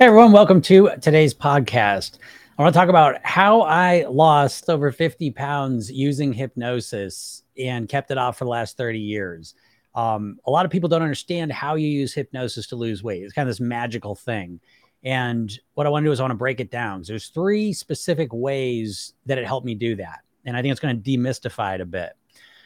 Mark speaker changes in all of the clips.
Speaker 1: Hey, everyone, welcome to today's podcast. I want to talk about how I lost over 50 pounds using hypnosis and kept it off for the last 30 years. Um, a lot of people don't understand how you use hypnosis to lose weight. It's kind of this magical thing. And what I want to do is I want to break it down. So there's three specific ways that it helped me do that. And I think it's going to demystify it a bit.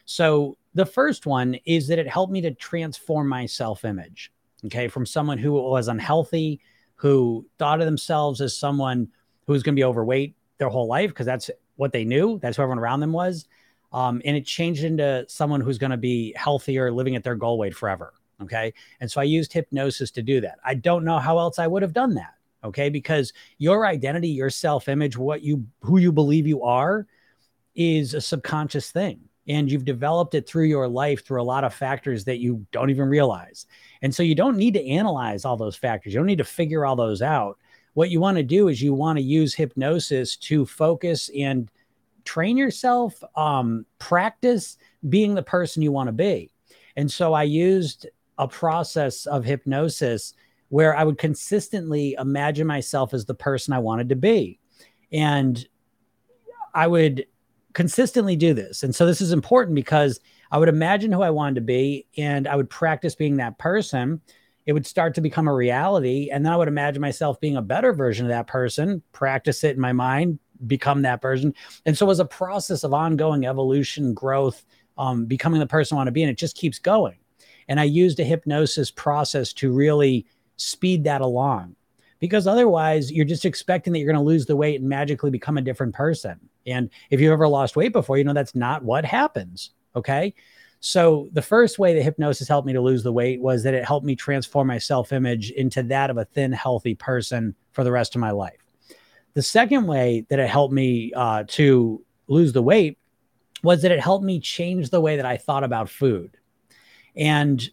Speaker 1: So the first one is that it helped me to transform my self image. Okay. From someone who was unhealthy, who thought of themselves as someone who was going to be overweight their whole life because that's what they knew. That's who everyone around them was. Um, and it changed into someone who's going to be healthier, living at their goal weight forever. Okay. And so I used hypnosis to do that. I don't know how else I would have done that. Okay. Because your identity, your self image, what you, who you believe you are is a subconscious thing and you've developed it through your life through a lot of factors that you don't even realize. And so you don't need to analyze all those factors. You don't need to figure all those out. What you want to do is you want to use hypnosis to focus and train yourself, um, practice being the person you want to be. And so I used a process of hypnosis where I would consistently imagine myself as the person I wanted to be. And I would consistently do this. And so this is important because I would imagine who I wanted to be and I would practice being that person. It would start to become a reality. And then I would imagine myself being a better version of that person, practice it in my mind, become that person. And so it was a process of ongoing evolution, growth, um, becoming the person I want to be. And it just keeps going. And I used a hypnosis process to really speed that along because otherwise you're just expecting that you're going to lose the weight and magically become a different person. And if you've ever lost weight before, you know that's not what happens. Okay. So the first way that hypnosis helped me to lose the weight was that it helped me transform my self-image into that of a thin, healthy person for the rest of my life. The second way that it helped me uh, to lose the weight was that it helped me change the way that I thought about food. And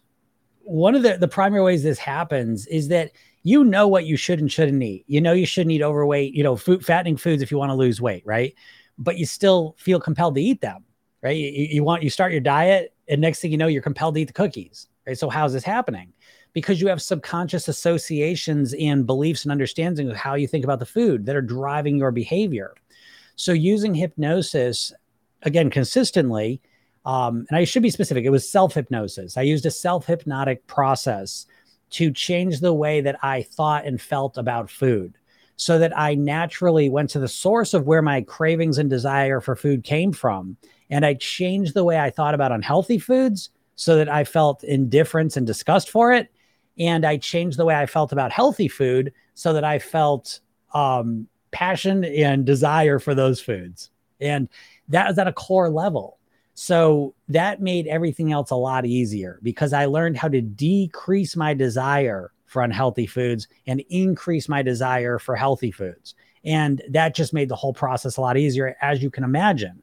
Speaker 1: one of the, the primary ways this happens is that you know what you should and shouldn't eat. You know you shouldn't eat overweight, you know, food, fattening foods if you want to lose weight, right? But you still feel compelled to eat them, right? You, you want you start your diet, and next thing you know, you're compelled to eat the cookies, right? So how's this happening? Because you have subconscious associations and beliefs and understanding of how you think about the food that are driving your behavior. So using hypnosis again consistently, um, and I should be specific, it was self hypnosis. I used a self hypnotic process to change the way that I thought and felt about food so that I naturally went to the source of where my cravings and desire for food came from. And I changed the way I thought about unhealthy foods so that I felt indifference and disgust for it. And I changed the way I felt about healthy food so that I felt um, passion and desire for those foods. And that was at a core level. So that made everything else a lot easier because I learned how to decrease my desire for unhealthy foods and increase my desire for healthy foods. And that just made the whole process a lot easier, as you can imagine.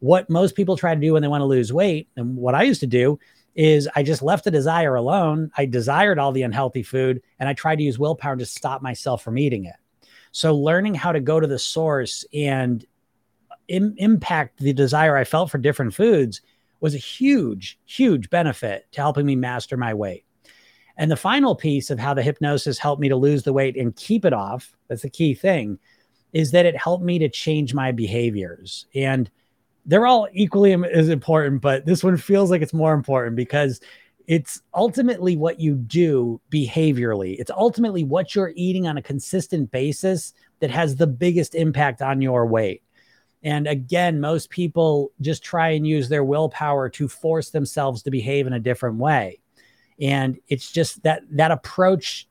Speaker 1: What most people try to do when they want to lose weight, and what I used to do is I just left the desire alone. I desired all the unhealthy food and I tried to use willpower to stop myself from eating it. So, learning how to go to the source and Im- impact the desire I felt for different foods was a huge, huge benefit to helping me master my weight. And the final piece of how the hypnosis helped me to lose the weight and keep it off that's the key thing is that it helped me to change my behaviors. And they're all equally as important, but this one feels like it's more important because it's ultimately what you do behaviorally. It's ultimately what you're eating on a consistent basis that has the biggest impact on your weight. And again, most people just try and use their willpower to force themselves to behave in a different way. And it's just that that approach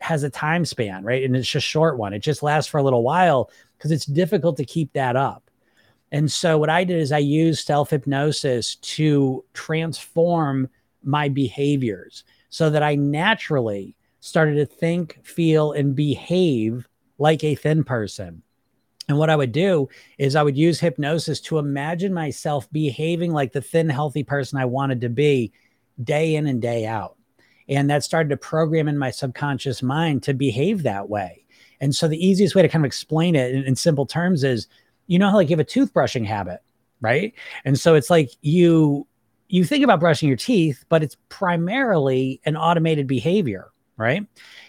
Speaker 1: has a time span, right? And it's a short one. It just lasts for a little while because it's difficult to keep that up. And so what I did is I used self hypnosis to transform my behaviors so that I naturally started to think, feel, and behave like a thin person. And what I would do is I would use hypnosis to imagine myself behaving like the thin, healthy person I wanted to be day in and day out. And that started to program in my subconscious mind to behave that way. And so the easiest way to kind of explain it in, in simple terms is you know how like you have a toothbrushing habit, right? And so it's like you you think about brushing your teeth, but it's primarily an automated behavior right?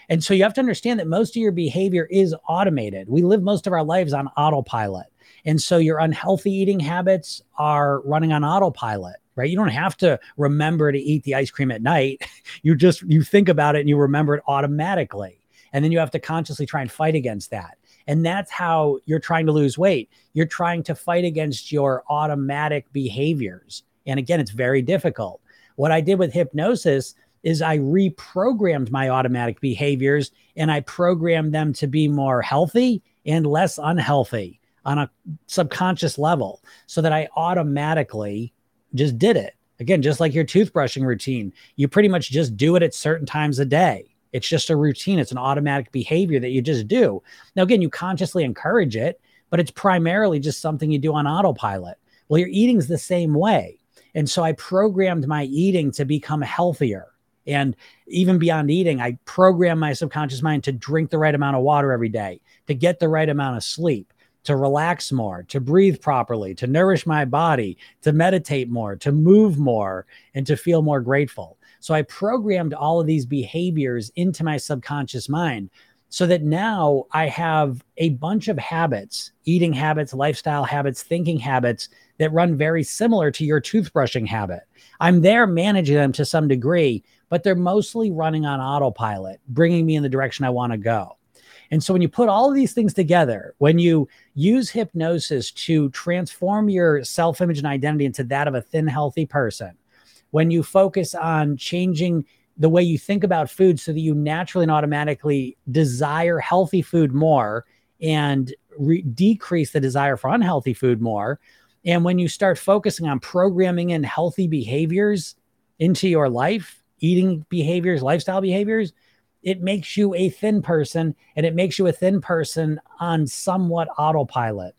Speaker 1: And so you have to understand that most of your behavior is automated. We live most of our lives on autopilot. And so your unhealthy eating habits are running on autopilot, right? You don't have to remember to eat the ice cream at night. You just you think about it and you remember it automatically. And then you have to consciously try and fight against that. And that's how you're trying to lose weight. You're trying to fight against your automatic behaviors. And again, it's very difficult. What I did with hypnosis is I reprogrammed my automatic behaviors and I programmed them to be more healthy and less unhealthy on a subconscious level so that I automatically just did it. Again, just like your toothbrushing routine, you pretty much just do it at certain times a day. It's just a routine, it's an automatic behavior that you just do. Now, again, you consciously encourage it, but it's primarily just something you do on autopilot. Well, your eating's the same way. And so I programmed my eating to become healthier. And even beyond eating, I program my subconscious mind to drink the right amount of water every day, to get the right amount of sleep, to relax more, to breathe properly, to nourish my body, to meditate more, to move more, and to feel more grateful. So I programmed all of these behaviors into my subconscious mind so that now I have a bunch of habits, eating habits, lifestyle habits, thinking habits that run very similar to your toothbrushing habit. I'm there managing them to some degree, but they're mostly running on autopilot, bringing me in the direction I want to go. And so when you put all of these things together, when you use hypnosis to transform your self image and identity into that of a thin, healthy person, when you focus on changing the way you think about food so that you naturally and automatically desire healthy food more and re- decrease the desire for unhealthy food more. And when you start focusing on programming in healthy behaviors into your life, eating behaviors, lifestyle behaviors, it makes you a thin person and it makes you a thin person on somewhat autopilot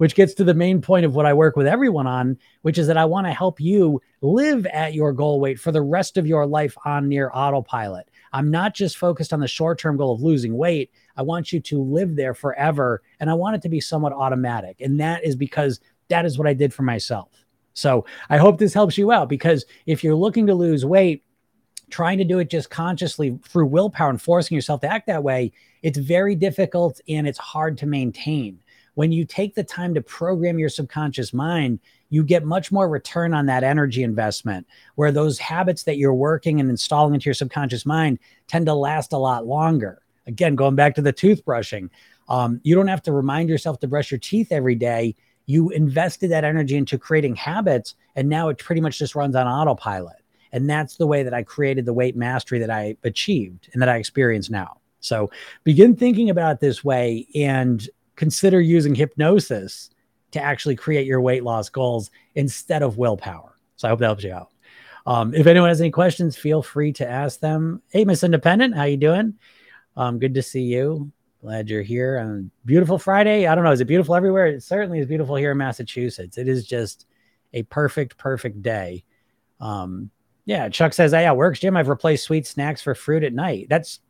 Speaker 1: which gets to the main point of what I work with everyone on, which is that I want to help you live at your goal weight for the rest of your life on near autopilot. I'm not just focused on the short term goal of losing weight. I want you to live there forever. And I want it to be somewhat automatic. And that is because that is what I did for myself. So I hope this helps you out because if you're looking to lose weight, trying to do it just consciously through willpower and forcing yourself to act that way, it's very difficult and it's hard to maintain when you take the time to program your subconscious mind, you get much more return on that energy investment, where those habits that you're working and installing into your subconscious mind tend to last a lot longer. Again, going back to the toothbrushing, um, you don't have to remind yourself to brush your teeth every day. You invested that energy into creating habits, and now it pretty much just runs on autopilot. And that's the way that I created the weight mastery that I achieved and that I experience now. So begin thinking about this way and consider using hypnosis to actually create your weight loss goals instead of willpower. So I hope that helps you out. Um, if anyone has any questions, feel free to ask them. Hey, Miss Independent, how you doing? Um, good to see you. Glad you're here on beautiful Friday. I don't know, is it beautiful everywhere? It certainly is beautiful here in Massachusetts. It is just a perfect, perfect day. Um, yeah, Chuck says, "Hey, yeah, works, Jim. I've replaced sweet snacks for fruit at night. That's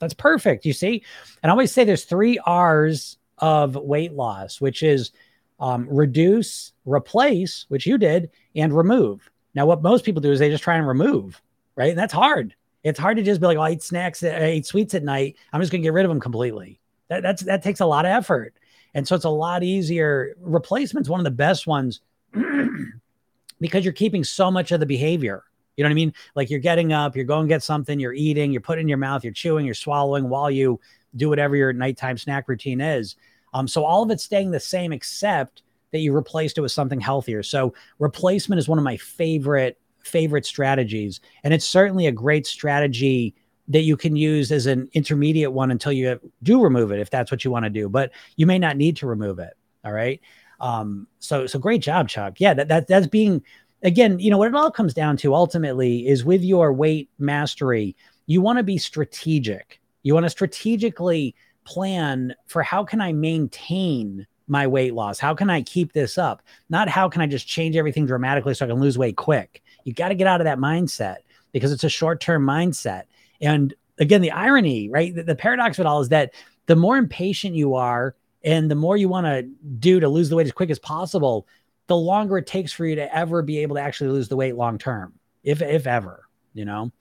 Speaker 1: that's perfect. You see, and I always say there's three R's of weight loss, which is um, reduce, replace, which you did, and remove. Now, what most people do is they just try and remove, right? And that's hard. It's hard to just be like, oh, I eat snacks, I eat sweets at night. I'm just going to get rid of them completely. That, that's that takes a lot of effort, and so it's a lot easier. Replacement's one of the best ones because you're keeping so much of the behavior. You know what I mean? Like you're getting up, you're going to get something, you're eating, you're putting in your mouth, you're chewing, you're swallowing while you do whatever your nighttime snack routine is. Um, so all of it's staying the same, except that you replaced it with something healthier. So replacement is one of my favorite favorite strategies, and it's certainly a great strategy that you can use as an intermediate one until you do remove it, if that's what you want to do. But you may not need to remove it. All right. Um, so so great job, Chuck. Yeah, that, that that's being again, you know, what it all comes down to ultimately is with your weight mastery, you want to be strategic. You want to strategically plan for how can I maintain my weight loss? How can I keep this up? Not how can I just change everything dramatically so I can lose weight quick. You got to get out of that mindset because it's a short term mindset. And again, the irony, right? The, the, paradox of it all is that the more impatient you are and the more you want to do to lose the weight as quick as possible, the longer it takes for you to ever be able to actually lose the weight long term, if, if ever, you know?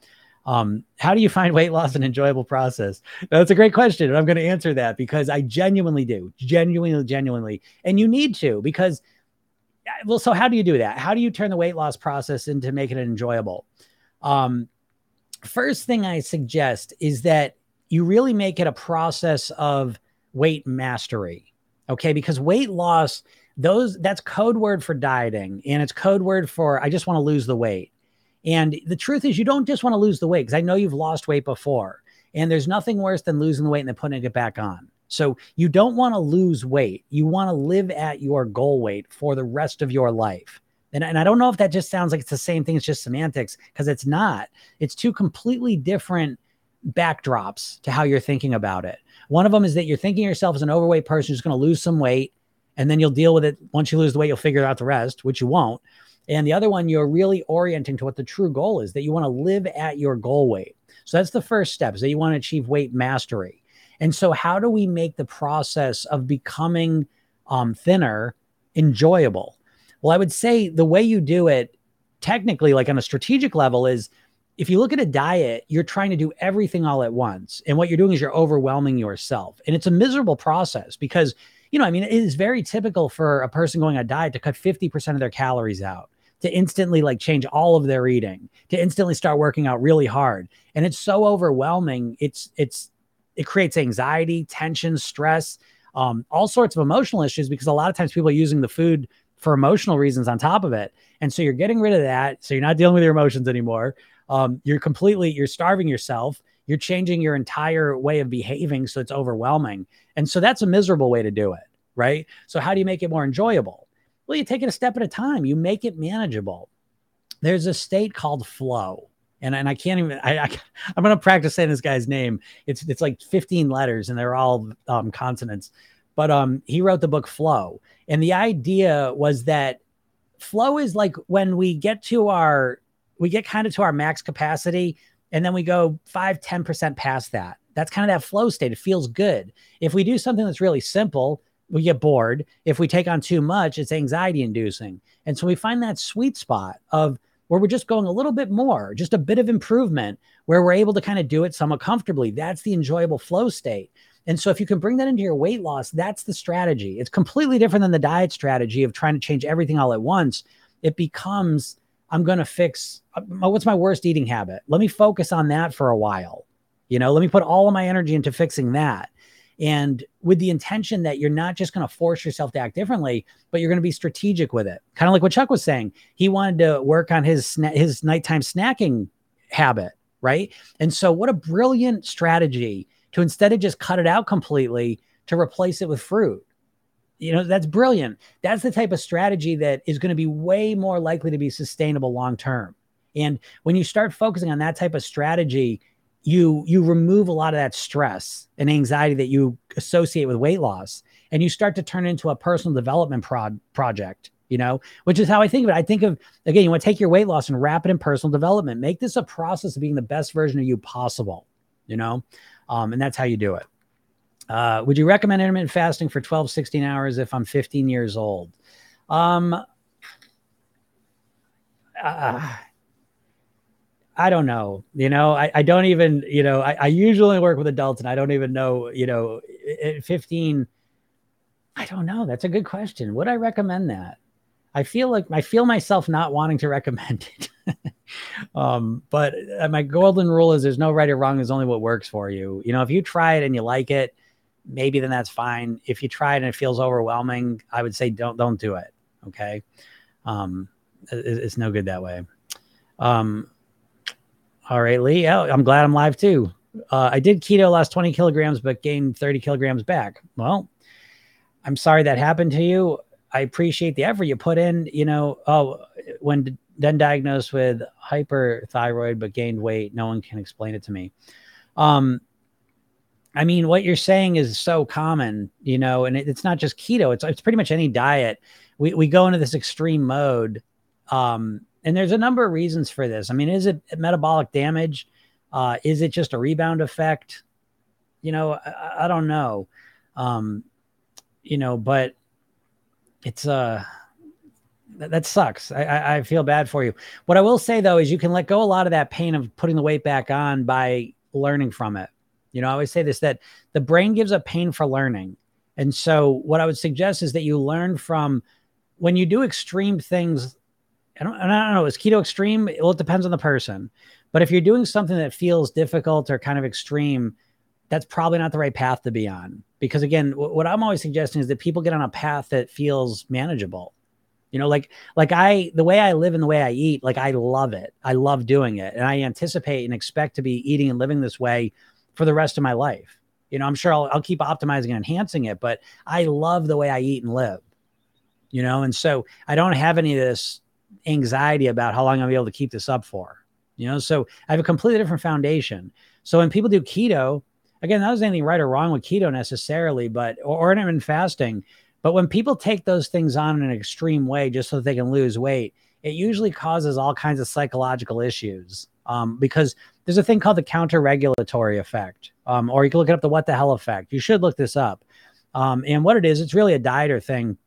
Speaker 1: Um, how do you find weight loss an enjoyable process? That's a great question. And I'm going to answer that because I genuinely do, genuinely, genuinely. And you need to because, well, so how do you do that? How do you turn the weight loss process into making it enjoyable? Um, first thing I suggest is that you really make it a process of weight mastery. Okay. Because weight loss, those that's code word for dieting and it's code word for I just want to lose the weight. And the truth is, you don't just want to lose the weight because I know you've lost weight before. And there's nothing worse than losing the weight and then putting it back on. So you don't want to lose weight. You want to live at your goal weight for the rest of your life. And, and I don't know if that just sounds like it's the same thing, it's just semantics, because it's not. It's two completely different backdrops to how you're thinking about it. One of them is that you're thinking yourself as an overweight person who's going to lose some weight, and then you'll deal with it. Once you lose the weight, you'll figure out the rest, which you won't. And the other one, you're really orienting to what the true goal is that you want to live at your goal weight. So that's the first step is that you want to achieve weight mastery. And so, how do we make the process of becoming um, thinner enjoyable? Well, I would say the way you do it, technically, like on a strategic level, is if you look at a diet, you're trying to do everything all at once. And what you're doing is you're overwhelming yourself. And it's a miserable process because, you know, I mean, it is very typical for a person going on a diet to cut 50% of their calories out to instantly like change all of their eating, to instantly start working out really hard. And it's so overwhelming. It's it's it creates anxiety, tension, stress, um, all sorts of emotional issues because a lot of times people are using the food for emotional reasons on top of it. And so you're getting rid of that. So you're not dealing with your emotions anymore. Um, you're completely, you're starving yourself. You're changing your entire way of behaving. So it's overwhelming. And so that's a miserable way to do it. Right. So how do you make it more enjoyable? Well, you take it a step at a time, you make it manageable. There's a state called flow. And, and I can't even I, I am gonna practice saying this guy's name. It's it's like 15 letters and they're all um, consonants. But um he wrote the book Flow. And the idea was that flow is like when we get to our we get kind of to our max capacity and then we go 5 10% past that that's kind of that flow state it feels good if we do something that's really simple we get bored. If we take on too much, it's anxiety inducing. And so we find that sweet spot of where we're just going a little bit more, just a bit of improvement, where we're able to kind of do it somewhat comfortably. That's the enjoyable flow state. And so if you can bring that into your weight loss, that's the strategy. It's completely different than the diet strategy of trying to change everything all at once. It becomes, I'm going to fix uh, what's my worst eating habit? Let me focus on that for a while. You know, let me put all of my energy into fixing that and with the intention that you're not just going to force yourself to act differently, but you're going to be strategic with it. Kind of like what Chuck was saying. He wanted to work on his sna- his nighttime snacking habit, right? And so, what a brilliant strategy to instead of just cut it out completely, to replace it with fruit. You know, that's brilliant. That's the type of strategy that is going to be way more likely to be sustainable long term. And when you start focusing on that type of strategy, you you remove a lot of that stress and anxiety that you associate with weight loss and you start to turn into a personal development prod, project you know which is how i think of it i think of again you want to take your weight loss and wrap it in personal development make this a process of being the best version of you possible you know um, and that's how you do it uh, would you recommend intermittent fasting for 12 16 hours if i'm 15 years old um, uh, I don't know. You know, I, I don't even, you know, I, I usually work with adults and I don't even know, you know, at 15, I don't know. That's a good question. Would I recommend that? I feel like I feel myself not wanting to recommend it. um, but uh, my golden rule is there's no right or wrong. There's only what works for you. You know, if you try it and you like it, maybe then that's fine. If you try it and it feels overwhelming, I would say don't don't do it. Okay, um, it, it's no good that way. Um, all right, Lee. Yeah, I'm glad I'm live too. Uh, I did keto, lost 20 kilograms, but gained 30 kilograms back. Well, I'm sorry that happened to you. I appreciate the effort you put in. You know, oh, when then diagnosed with hyperthyroid but gained weight, no one can explain it to me. Um, I mean, what you're saying is so common, you know, and it, it's not just keto; it's it's pretty much any diet. We we go into this extreme mode, um, and there's a number of reasons for this. I mean, is it metabolic damage? Uh, is it just a rebound effect? You know, I, I don't know. Um, you know, but it's uh that, sucks. I, I feel bad for you. What I will say though is you can let go a lot of that pain of putting the weight back on by learning from it. You know, I always say this that the brain gives up pain for learning. And so what I would suggest is that you learn from when you do extreme things. I don't, I don't know, is keto extreme? Well, it depends on the person. But if you're doing something that feels difficult or kind of extreme, that's probably not the right path to be on. Because again, w- what I'm always suggesting is that people get on a path that feels manageable. You know, like like I the way I live and the way I eat, like I love it. I love doing it. And I anticipate and expect to be eating and living this way for the rest of my life. You know, I'm sure I'll, I'll keep optimizing and enhancing it, but I love the way I eat and live. You know, and so I don't have any of this anxiety about how long I'll be able to keep this up for. You know, so I have a completely different foundation. So when people do keto, again, that was anything right or wrong with keto necessarily, but or, or intermittent fasting. But when people take those things on in an extreme way just so that they can lose weight, it usually causes all kinds of psychological issues. Um, because there's a thing called the counter regulatory effect, um, or you can look it up the what the hell effect. You should look this up. Um, and what it is, it's really a dieter thing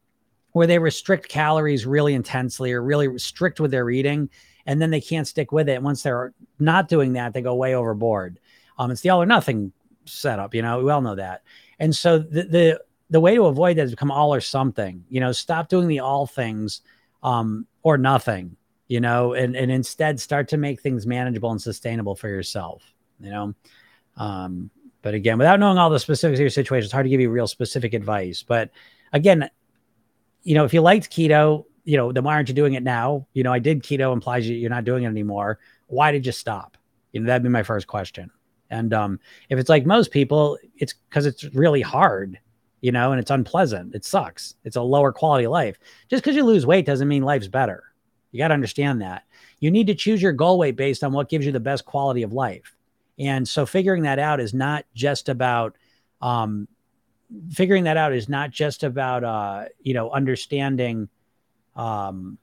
Speaker 1: where they restrict calories really intensely or really strict with their eating, and then they can't stick with it. And once they're not doing that, they go way overboard. Um, it's the all or nothing setup, you know. We all know that. And so the the the way to avoid that is become all or something. You know, stop doing the all things um, or nothing. You know, and and instead start to make things manageable and sustainable for yourself. You know, um, but again, without knowing all the specifics of your situation, it's hard to give you real specific advice. But again, you know, if you liked keto, you know, then why aren't you doing it now? You know, I did keto implies you, you're not doing it anymore. Why did you stop? You know, that'd be my first question. And um, if it's like most people, it's because it's really hard, you know, and it's unpleasant. It sucks. It's a lower quality life. Just because you lose weight doesn't mean life's better. You got to understand that. You need to choose your goal weight based on what gives you the best quality of life. And so figuring that out is not just about um, figuring that out is not just about uh, you know understanding um,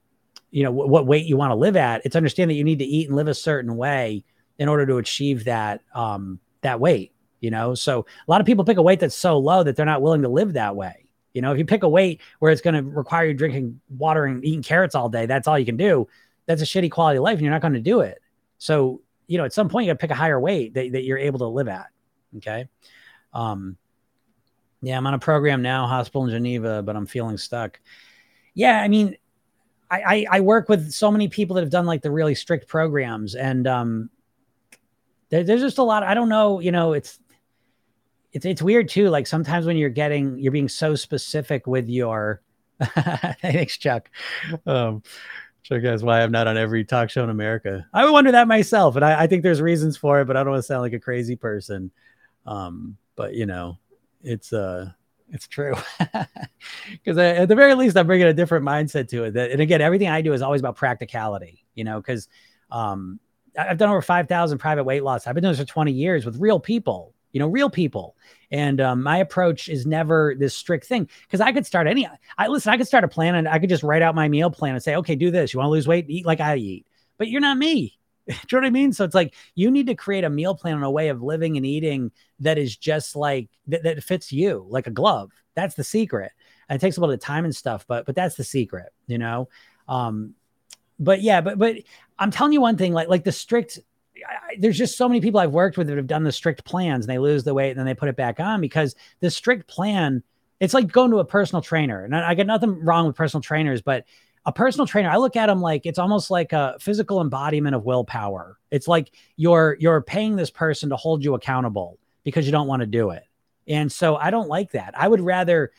Speaker 1: you know w- what weight you want to live at. It's understanding that you need to eat and live a certain way in order to achieve that um, that weight. You know, so a lot of people pick a weight that's so low that they're not willing to live that way. You know, if you pick a weight where it's going to require you drinking water and eating carrots all day, that's all you can do. That's a shitty quality of life, and you're not going to do it. So, you know, at some point you got to pick a higher weight that, that you're able to live at. Okay. Um, yeah, I'm on a program now, hospital in Geneva, but I'm feeling stuck. Yeah, I mean, I, I, I work with so many people that have done like the really strict programs, and um, there, there's just a lot. I don't know, you know, it's it's it's weird too. Like sometimes when you're getting you're being so specific with your thanks, Chuck. Um, Chuck guys why I'm not on every talk show in America. I would wonder that myself, and I, I think there's reasons for it, but I don't want to sound like a crazy person. Um, but you know, it's uh it's true because at the very least i'm bringing a different mindset to it and again everything i do is always about practicality you know because um i've done over 5000 private weight loss i've been doing this for 20 years with real people you know real people and um, my approach is never this strict thing because i could start any i listen i could start a plan and i could just write out my meal plan and say okay do this you want to lose weight eat like i eat but you're not me do you know what I mean? So it's like you need to create a meal plan and a way of living and eating that is just like that, that fits you like a glove. That's the secret. And it takes a little bit of time and stuff, but but that's the secret, you know. Um, but yeah, but but I'm telling you one thing, like like the strict. I, there's just so many people I've worked with that have done the strict plans and they lose the weight and then they put it back on because the strict plan. It's like going to a personal trainer, and I, I got nothing wrong with personal trainers, but a personal trainer i look at them like it's almost like a physical embodiment of willpower. It's like you're you're paying this person to hold you accountable because you don't want to do it. And so i don't like that. I would rather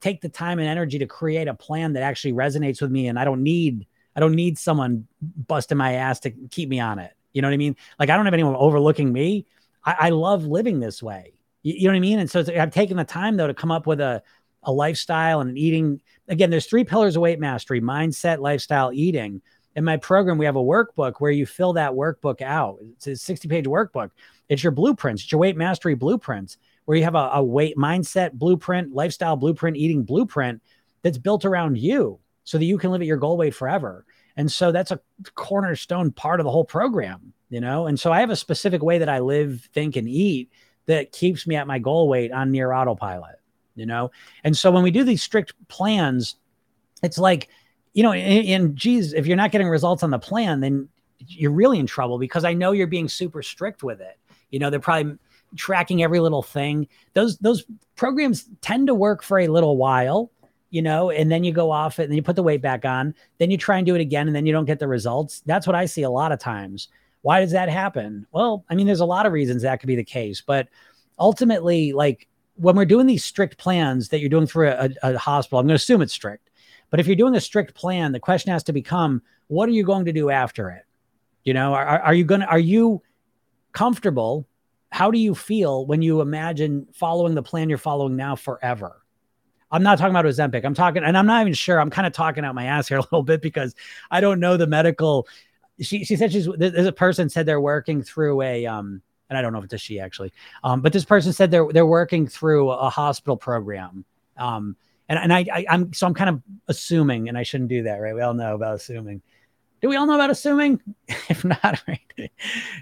Speaker 1: take the time and energy to create a plan that actually resonates with me and i don't need i don't need someone busting my ass to keep me on it you know what i mean like i don't have anyone overlooking me i, I love living this way you, you know what i mean and so i've taken the time though to come up with a a lifestyle and eating. Again, there's three pillars of weight mastery mindset, lifestyle, eating. In my program, we have a workbook where you fill that workbook out. It's a 60 page workbook. It's your blueprints, it's your weight mastery blueprints, where you have a, a weight mindset blueprint, lifestyle blueprint, eating blueprint that's built around you so that you can live at your goal weight forever. And so that's a cornerstone part of the whole program, you know? And so I have a specific way that I live, think, and eat that keeps me at my goal weight on near autopilot you know? And so when we do these strict plans, it's like you know, and, and geez, if you're not getting results on the plan, then you're really in trouble because I know you're being super strict with it. You know, they're probably tracking every little thing. Those those programs tend to work for a little while, you know, and then you go off it and then you put the weight back on, then you try and do it again and then you don't get the results. That's what I see a lot of times. Why does that happen? Well, I mean, there's a lot of reasons that could be the case, but ultimately, like when we're doing these strict plans that you're doing through a, a hospital, I'm going to assume it's strict. But if you're doing a strict plan, the question has to become, what are you going to do after it? You know, are, are you going to, are you comfortable? How do you feel when you imagine following the plan you're following now forever? I'm not talking about Ozempic. I'm talking, and I'm not even sure. I'm kind of talking out my ass here a little bit because I don't know the medical. She she said she's there's a person said they're working through a um, and I don't know if it's a she actually, um, but this person said they're they're working through a hospital program, um, and and I, I I'm so I'm kind of assuming, and I shouldn't do that, right? We all know about assuming. Do we all know about assuming? if not, right,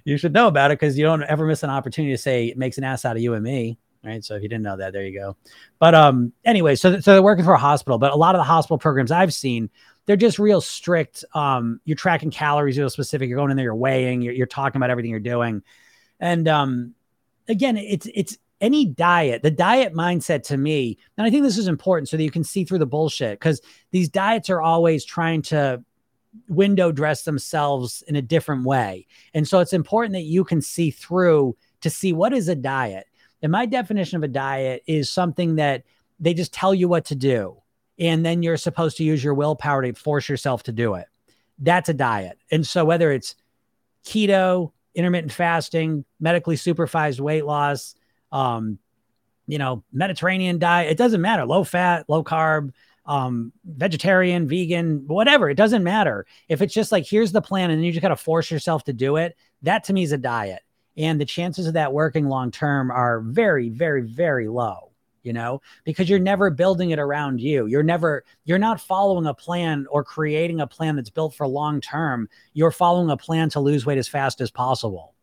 Speaker 1: you should know about it because you don't ever miss an opportunity to say it makes an ass out of you and me right? So if you didn't know that, there you go. But um, anyway, so so they're working for a hospital, but a lot of the hospital programs I've seen, they're just real strict. Um, you're tracking calories, real specific. You're going in there, you're weighing, you're, you're talking about everything you're doing, and um, again, it's it's any diet, the diet mindset to me, and I think this is important so that you can see through the bullshit because these diets are always trying to window dress themselves in a different way. And so it's important that you can see through to see what is a diet. And my definition of a diet is something that they just tell you what to do. And then you're supposed to use your willpower to force yourself to do it. That's a diet. And so whether it's keto, intermittent fasting, medically supervised weight loss, um, you know, Mediterranean diet, it doesn't matter. Low fat, low carb, um, vegetarian, vegan, whatever. It doesn't matter. If it's just like, here's the plan, and you just got to force yourself to do it, that to me is a diet. And the chances of that working long term are very, very, very low, you know, because you're never building it around you. You're never, you're not following a plan or creating a plan that's built for long term. You're following a plan to lose weight as fast as possible.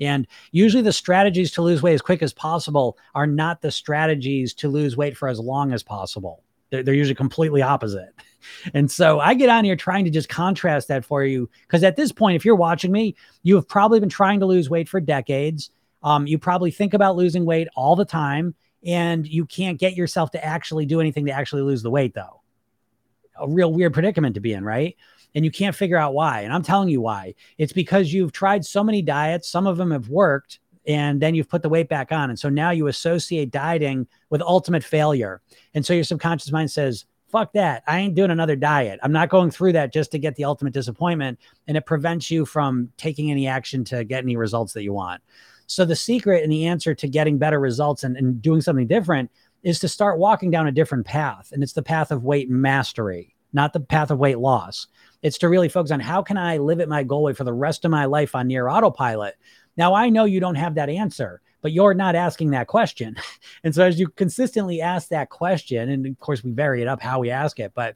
Speaker 1: And usually the strategies to lose weight as quick as possible are not the strategies to lose weight for as long as possible. They're, they're usually completely opposite. And so I get on here trying to just contrast that for you. Because at this point, if you're watching me, you have probably been trying to lose weight for decades. Um, you probably think about losing weight all the time, and you can't get yourself to actually do anything to actually lose the weight, though. A real weird predicament to be in, right? And you can't figure out why. And I'm telling you why. It's because you've tried so many diets, some of them have worked, and then you've put the weight back on. And so now you associate dieting with ultimate failure. And so your subconscious mind says, fuck that. I ain't doing another diet. I'm not going through that just to get the ultimate disappointment. And it prevents you from taking any action to get any results that you want. So the secret and the answer to getting better results and, and doing something different is to start walking down a different path. And it's the path of weight mastery, not the path of weight loss. It's to really focus on how can I live at my goal weight for the rest of my life on near autopilot now, I know you don't have that answer, but you're not asking that question. And so, as you consistently ask that question, and of course, we vary it up how we ask it, but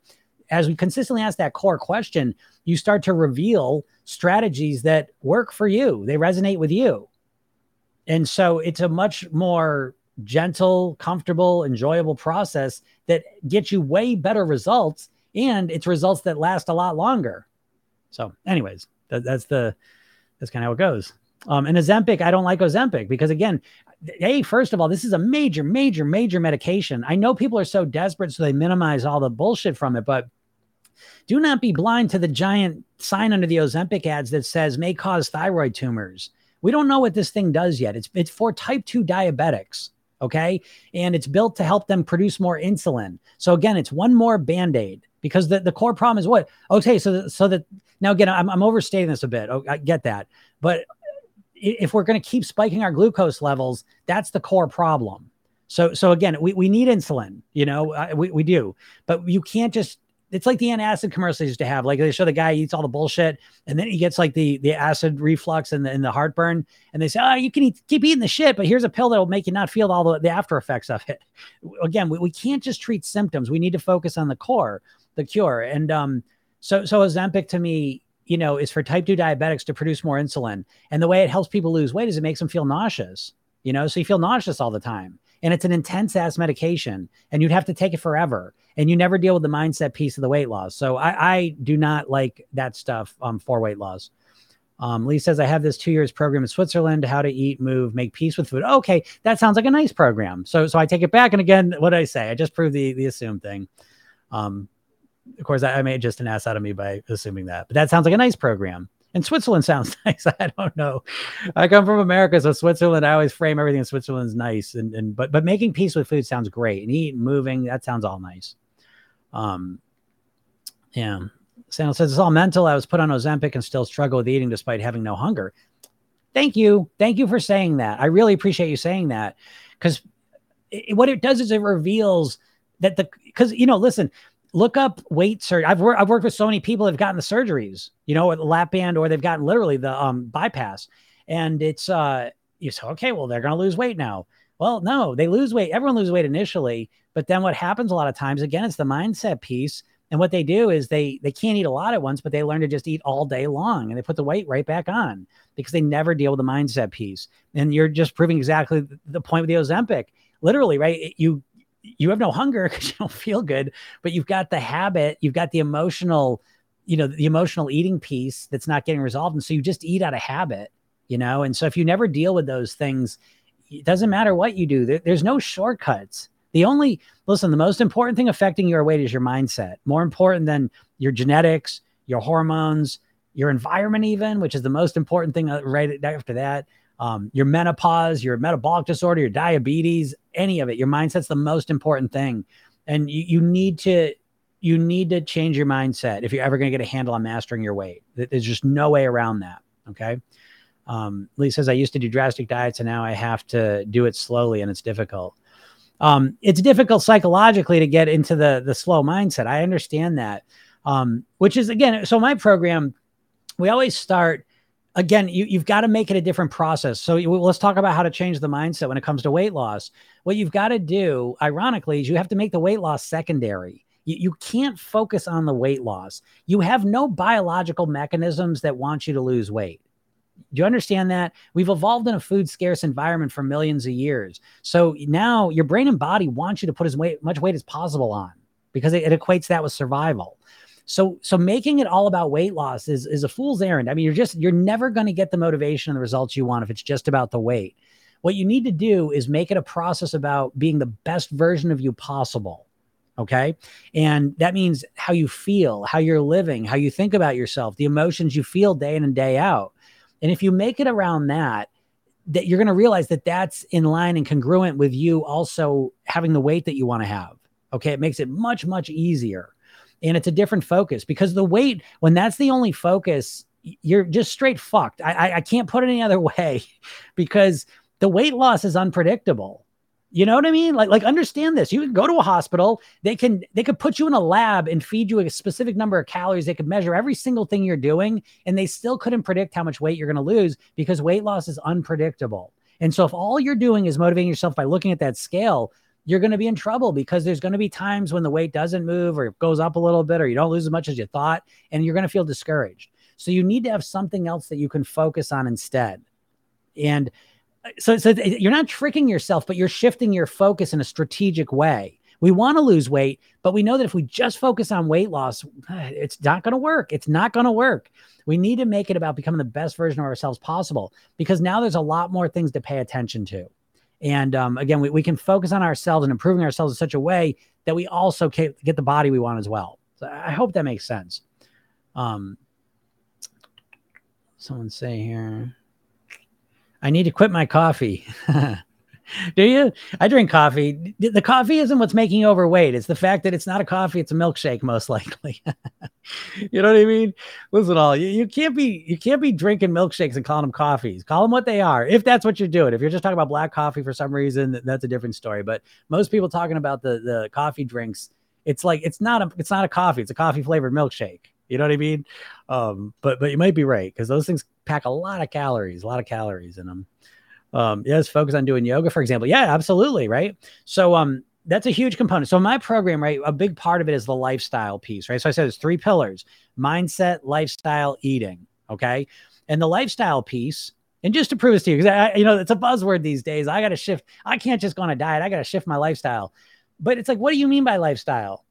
Speaker 1: as we consistently ask that core question, you start to reveal strategies that work for you, they resonate with you. And so, it's a much more gentle, comfortable, enjoyable process that gets you way better results and it's results that last a lot longer. So, anyways, that, that's the that's kind of how it goes. Um, and Ozempic, I don't like Ozempic because again, hey, first of all, this is a major, major, major medication. I know people are so desperate, so they minimize all the bullshit from it, but do not be blind to the giant sign under the Ozempic ads that says may cause thyroid tumors. We don't know what this thing does yet. It's it's for type 2 diabetics, okay? And it's built to help them produce more insulin. So again, it's one more band-aid because the, the core problem is what? Okay, so so that now again, I'm, I'm overstating this a bit. Oh, I get that. But if we're going to keep spiking our glucose levels, that's the core problem. So, so again, we, we need insulin, you know, we, we do, but you can't just, it's like the antacid commercials used to have, like they show the guy eats all the bullshit and then he gets like the, the acid reflux and the, and the heartburn. And they say, oh, you can eat, keep eating the shit, but here's a pill that will make you not feel all the, the after effects of it. Again, we, we can't just treat symptoms. We need to focus on the core, the cure. And, um, so, so Ozempic to me you know, is for type 2 diabetics to produce more insulin. And the way it helps people lose weight is it makes them feel nauseous, you know, so you feel nauseous all the time. and it's an intense ass medication and you'd have to take it forever and you never deal with the mindset piece of the weight loss. So I, I do not like that stuff um, for weight loss. Um, Lee says, I have this two years program in Switzerland, how to eat, move, make peace with food. Okay, that sounds like a nice program. So so I take it back. And again, what did I say? I just proved the the assume thing. Um, of course, I, I made just an ass out of me by assuming that, but that sounds like a nice program. And Switzerland sounds nice. I don't know. I come from America, so Switzerland. I always frame everything in Switzerland's nice, and and but but making peace with food sounds great, and eating, moving, that sounds all nice. Um, yeah. Sandal says it's all mental. I was put on Ozempic and still struggle with eating despite having no hunger. Thank you. Thank you for saying that. I really appreciate you saying that because what it does is it reveals that the because you know, listen, look up weight surgery. I've worked I've worked with so many people that have gotten the surgeries, you know, the lap band or they've gotten literally the um bypass. And it's uh you say, okay, well, they're gonna lose weight now. Well, no, they lose weight. Everyone loses weight initially, but then what happens a lot of times, again, it's the mindset piece. And what they do is they they can't eat a lot at once, but they learn to just eat all day long, and they put the weight right back on because they never deal with the mindset piece. And you're just proving exactly the point with the Ozempic. Literally, right? You you have no hunger because you don't feel good, but you've got the habit, you've got the emotional, you know, the emotional eating piece that's not getting resolved, and so you just eat out of habit, you know. And so if you never deal with those things, it doesn't matter what you do. There, there's no shortcuts the only, listen, the most important thing affecting your weight is your mindset, more important than your genetics, your hormones, your environment, even, which is the most important thing uh, right after that. Um, your menopause, your metabolic disorder, your diabetes, any of it. Your mindset's the most important thing. And you, you need to you need to change your mindset if you're ever going to get a handle on mastering your weight. There's just no way around that. Okay. Um, Lee says, I used to do drastic diets and now I have to do it slowly and it's difficult um, it's difficult psychologically to get into the the slow mindset. I understand that, um, which is again. So my program, we always start again. You you've got to make it a different process. So you, let's talk about how to change the mindset when it comes to weight loss. What you've got to do, ironically, is you have to make the weight loss secondary. You, you can't focus on the weight loss. You have no biological mechanisms that want you to lose weight. Do you understand that? We've evolved in a food scarce environment for millions of years. So now your brain and body want you to put as weight, much weight as possible on because it, it equates that with survival. So so making it all about weight loss is is a fool's errand. I mean, you're just you're never going to get the motivation and the results you want if it's just about the weight. What you need to do is make it a process about being the best version of you possible. Okay. And that means how you feel, how you're living, how you think about yourself, the emotions you feel day in and day out. And if you make it around that, that you're going to realize that that's in line and congruent with you also having the weight that you want to have. Okay. It makes it much, much easier. And it's a different focus because the weight, when that's the only focus, you're just straight fucked. I, I, I can't put it any other way because the weight loss is unpredictable. You know what I mean? Like, like understand this. You can go to a hospital. They can they could put you in a lab and feed you a specific number of calories. They could measure every single thing you're doing, and they still couldn't predict how much weight you're going to lose because weight loss is unpredictable. And so, if all you're doing is motivating yourself by looking at that scale, you're going to be in trouble because there's going to be times when the weight doesn't move or it goes up a little bit or you don't lose as much as you thought, and you're going to feel discouraged. So you need to have something else that you can focus on instead. And uh, so, so uh, you're not tricking yourself, but you're shifting your focus in a strategic way. We want to lose weight, but we know that if we just focus on weight loss, it's not going to work. It's not going to work. We need to make it about becoming the best version of ourselves possible because now there's a lot more things to pay attention to. And um, again, we, we can focus on ourselves and improving ourselves in such a way that we also get the body we want as well. So I hope that makes sense. Um, someone say here. I need to quit my coffee. Do you? I drink coffee. The coffee isn't what's making you overweight. It's the fact that it's not a coffee, it's a milkshake, most likely. you know what I mean? Listen, all you, you can't be you can't be drinking milkshakes and calling them coffees. Call them what they are, if that's what you're doing. If you're just talking about black coffee for some reason, that's a different story. But most people talking about the the coffee drinks, it's like it's not a it's not a coffee, it's a coffee flavored milkshake. You know what I mean? Um, but but you might be right because those things pack a lot of calories, a lot of calories in them. Um, yes, focus on doing yoga, for example. Yeah, absolutely, right. So um, that's a huge component. So my program, right, a big part of it is the lifestyle piece, right? So I said it's three pillars: mindset, lifestyle, eating. Okay, and the lifestyle piece And just to prove this to you, because I, you know, it's a buzzword these days. I got to shift. I can't just go on a diet. I got to shift my lifestyle. But it's like, what do you mean by lifestyle?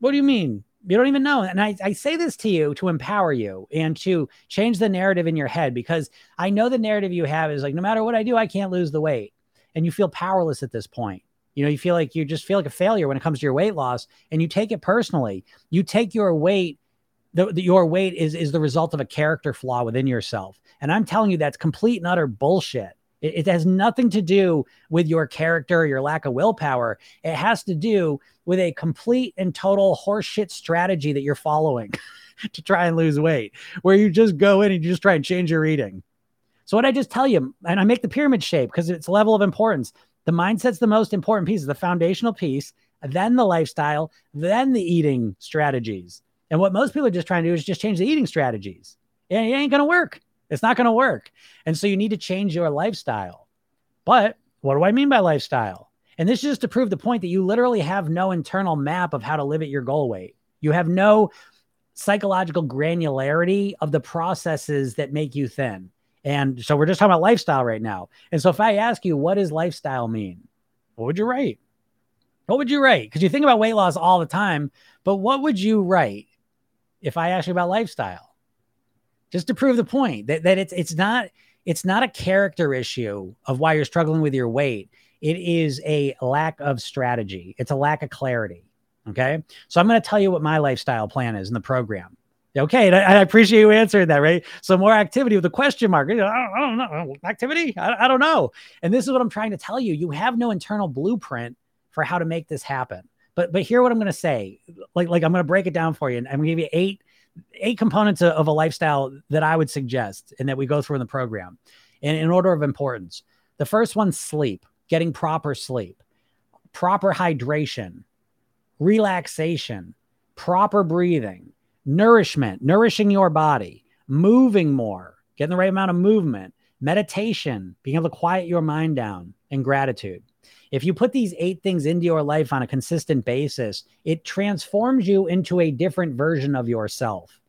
Speaker 1: What do you mean? You don't even know. And I, I say this to you to empower you and to change the narrative in your head because I know the narrative you have is like, no matter what I do, I can't lose the weight. And you feel powerless at this point. You know, you feel like you just feel like a failure when it comes to your weight loss and you take it personally. You take your weight, the, the, your weight is, is the result of a character flaw within yourself. And I'm telling you, that's complete and utter bullshit. It, it, has nothing to do with your character your lack of willpower. It has to do with a complete and total horseshit strategy that you're following to try and lose weight, where you just go in and you just try and change your eating. So, what I just tell you, and I make the pyramid shape because it's level of importance. The mindset's the most important piece, the foundational piece, then the lifestyle, then the eating strategies. And what most people are just trying to do is just change the eating strategies. And it ain't going to work. It's not going to work. And so you need to change your lifestyle. But what do I mean by lifestyle? And this is just to prove the point that you literally have no internal map of how to live at your goal weight. You have no psychological granularity of the processes that make you thin. And so we're just talking about lifestyle right now. And so if I ask you, what does lifestyle mean? What would you write? What would you write? Because you think about weight loss all the time, but what would you write if I asked you about lifestyle? just to prove the point that, that it's it's not it's not a character issue of why you're struggling with your weight. It is a lack of strategy. It's a lack of clarity. Okay. So I'm going to tell you what my lifestyle plan is in the program. Okay. And I, appreciate you answering that, right? So more activity with a question mark. I don't, know. Activity? I, don't know. And this is what I'm trying to tell you. You have no internal blueprint for how to make this happen. But but hear what I'm going to say. Like like I'm going to break it down for you, and I'm going to give you eight eight components of a lifestyle that I would suggest and that we go through in the program in, in order of importance. The first one, sleep, getting proper sleep, proper hydration, relaxation, proper breathing, nourishment, nourishing your body, moving more, getting the right amount of movement, meditation, being able to quiet your mind down, and gratitude. If you put these eight things into your life on a consistent basis, it transforms you into a different version of yourself,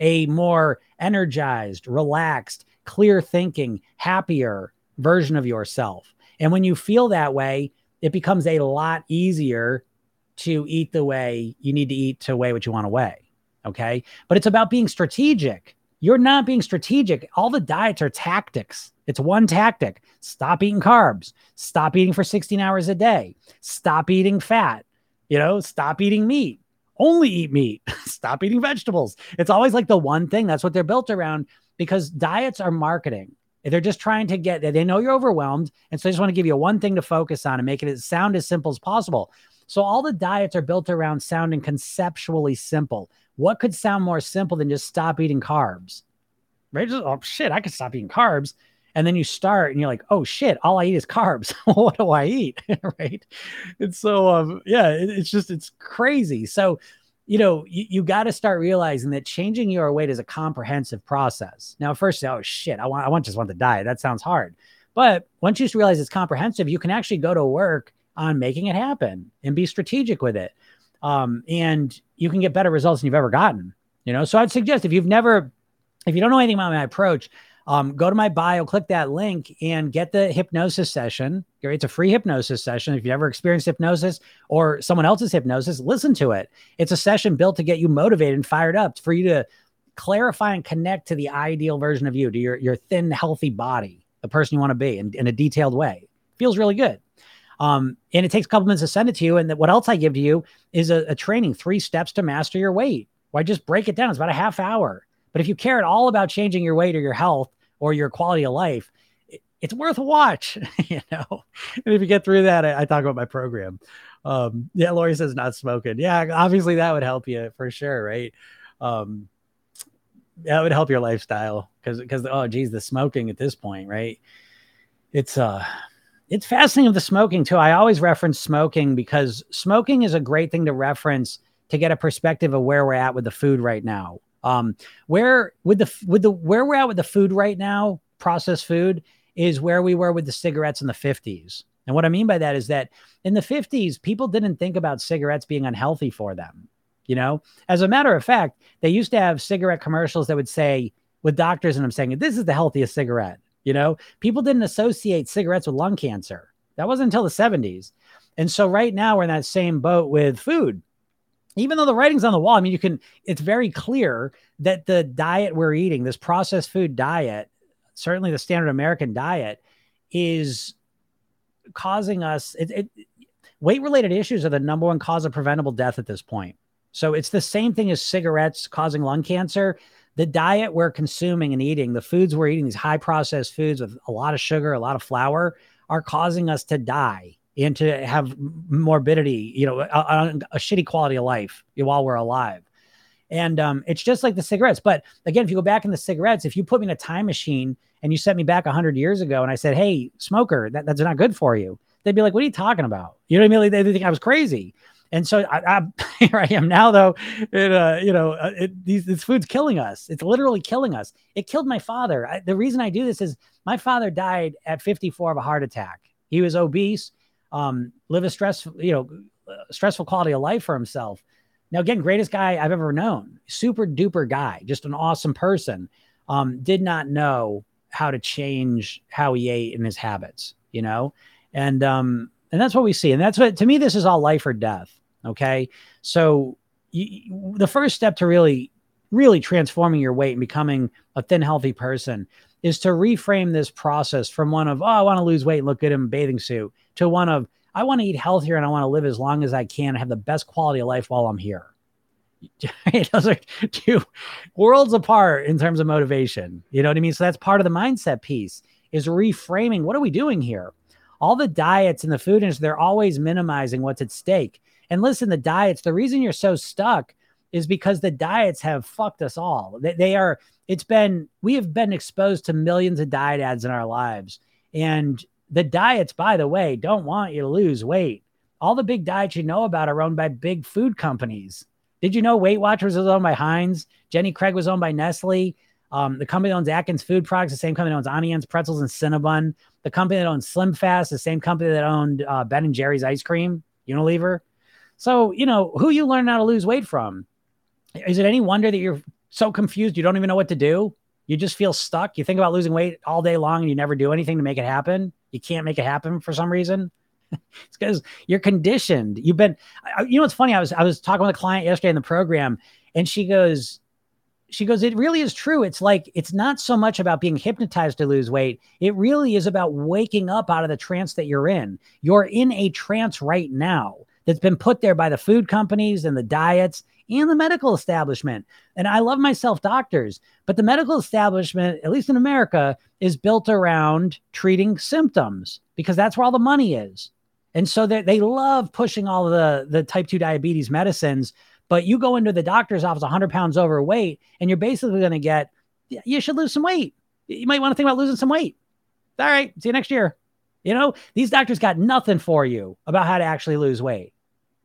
Speaker 1: a more energized, relaxed, clear thinking, happier version of yourself. And when you feel that way, it becomes a lot easier to eat the way you need to eat to weigh what you want to weigh. Okay. But it's about being strategic. You're not being strategic. All the diets are tactics. It's one tactic. Stop eating carbs. Stop eating for 16 hours a day. Stop eating fat. You know, stop eating meat. Only eat meat. stop eating vegetables. It's always like the one thing. That's what they're built around because diets are marketing. They're just trying to get, they know you're overwhelmed. And so they just want to give you one thing to focus on and make it sound as simple as possible. So all the diets are built around sounding conceptually simple. What could sound more simple than just stop eating carbs? Right? Just, oh shit, I could stop eating carbs. And then you start and you're like, oh shit, all I eat is carbs. what do I eat? right. And so, um, yeah, it, it's just, it's crazy. So, you know, you, you got to start realizing that changing your weight is a comprehensive process. Now, first, oh shit, I want, I want just want to diet. That sounds hard. But once you realize it's comprehensive, you can actually go to work on making it happen and be strategic with it. Um, and you can get better results than you've ever gotten. You know, so I'd suggest if you've never, if you don't know anything about my approach, um, go to my bio, click that link, and get the hypnosis session. It's a free hypnosis session. If you've ever experienced hypnosis or someone else's hypnosis, listen to it. It's a session built to get you motivated and fired up for you to clarify and connect to the ideal version of you, to your, your thin, healthy body, the person you want to be in, in a detailed way. Feels really good. Um, and it takes a couple minutes to send it to you. And what else I give to you is a, a training, three steps to master your weight. Why just break it down? It's about a half hour. But if you care at all about changing your weight or your health or your quality of life, it, it's worth a watch, you know. And if you get through that, I, I talk about my program. Um, yeah, Lori says not smoking. Yeah, obviously that would help you for sure, right? Um, that would help your lifestyle because because oh geez, the smoking at this point, right? It's uh it's fascinating with the smoking too. I always reference smoking because smoking is a great thing to reference to get a perspective of where we're at with the food right now. Um, where with the with the where we're at with the food right now, processed food is where we were with the cigarettes in the 50s. And what I mean by that is that in the 50s, people didn't think about cigarettes being unhealthy for them. You know, as a matter of fact, they used to have cigarette commercials that would say, with doctors and I'm saying, this is the healthiest cigarette. You know, people didn't associate cigarettes with lung cancer. That wasn't until the 70s. And so right now we're in that same boat with food. Even though the writing's on the wall, I mean, you can, it's very clear that the diet we're eating, this processed food diet, certainly the standard American diet, is causing us it, it, weight related issues are the number one cause of preventable death at this point. So it's the same thing as cigarettes causing lung cancer. The diet we're consuming and eating, the foods we're eating, these high processed foods with a lot of sugar, a lot of flour, are causing us to die and to have morbidity, you know, a, a, a shitty quality of life while we're alive. And um, it's just like the cigarettes. But again, if you go back in the cigarettes, if you put me in a time machine and you sent me back 100 years ago and I said, hey, smoker, that, that's not good for you, they'd be like, what are you talking about? You know what I mean? Like, they, think I was crazy. And so I, I, here I am now, though. It, uh, you know, uh, it, these this food's killing us. It's literally killing us. It killed my father. I, the reason I do this is my father died at 54 of a heart attack. He was obese um, live a stressful, you know, stressful quality of life for himself. Now, again, greatest guy I've ever known, super duper guy, just an awesome person. Um, did not know how to change how he ate and his habits, you know, and um, and that's what we see, and that's what to me this is all life or death. Okay, so you, the first step to really, really transforming your weight and becoming a thin, healthy person is to reframe this process from one of, oh, I want to lose weight look good in a bathing suit to one of, I want to eat healthier and I want to live as long as I can and have the best quality of life while I'm here. Those are two worlds apart in terms of motivation. You know what I mean? So that's part of the mindset piece is reframing what are we doing here? All the diets and the food industry, they're always minimizing what's at stake. And listen, the diets, the reason you're so stuck is because the diets have fucked us all. They, they are it's been we have been exposed to millions of diet ads in our lives. And the diets by the way don't want you to lose weight. All the big diets you know about are owned by big food companies. Did you know weight watchers was owned by heinz? Jenny craig was owned by nestle. Um, the company that owns atkins food products the same company that owns Auntie Anne's pretzels and cinnabon. The company that owns slim fast the same company that owned uh, ben and jerry's ice cream unilever. So you know who you learn how to lose weight from is it any wonder that you're so confused you don't even know what to do. You just feel stuck. You think about losing weight all day long and you never do anything to make it happen. You can't make it happen for some reason. it's because you're conditioned. You've been, you know, what's funny. I was, I was talking with a client yesterday in the program and she goes, she goes, it really is true. It's like, it's not so much about being hypnotized to lose weight. It really is about waking up out of the trance that you're in. You're in a trance right now that's been put there by the food companies and the diets and the medical establishment. And I love myself doctors, but the medical establishment, at least in America, is built around treating symptoms because that's where all the money is. And so they, love pushing all the, the type 2 diabetes medicines. But you go into the doctor's office 100 pounds overweight, and you're basically going to get, you should lose some weight. You might want to think about losing some weight. All right, see you next year. You know, these doctors got nothing for you about how to actually lose weight,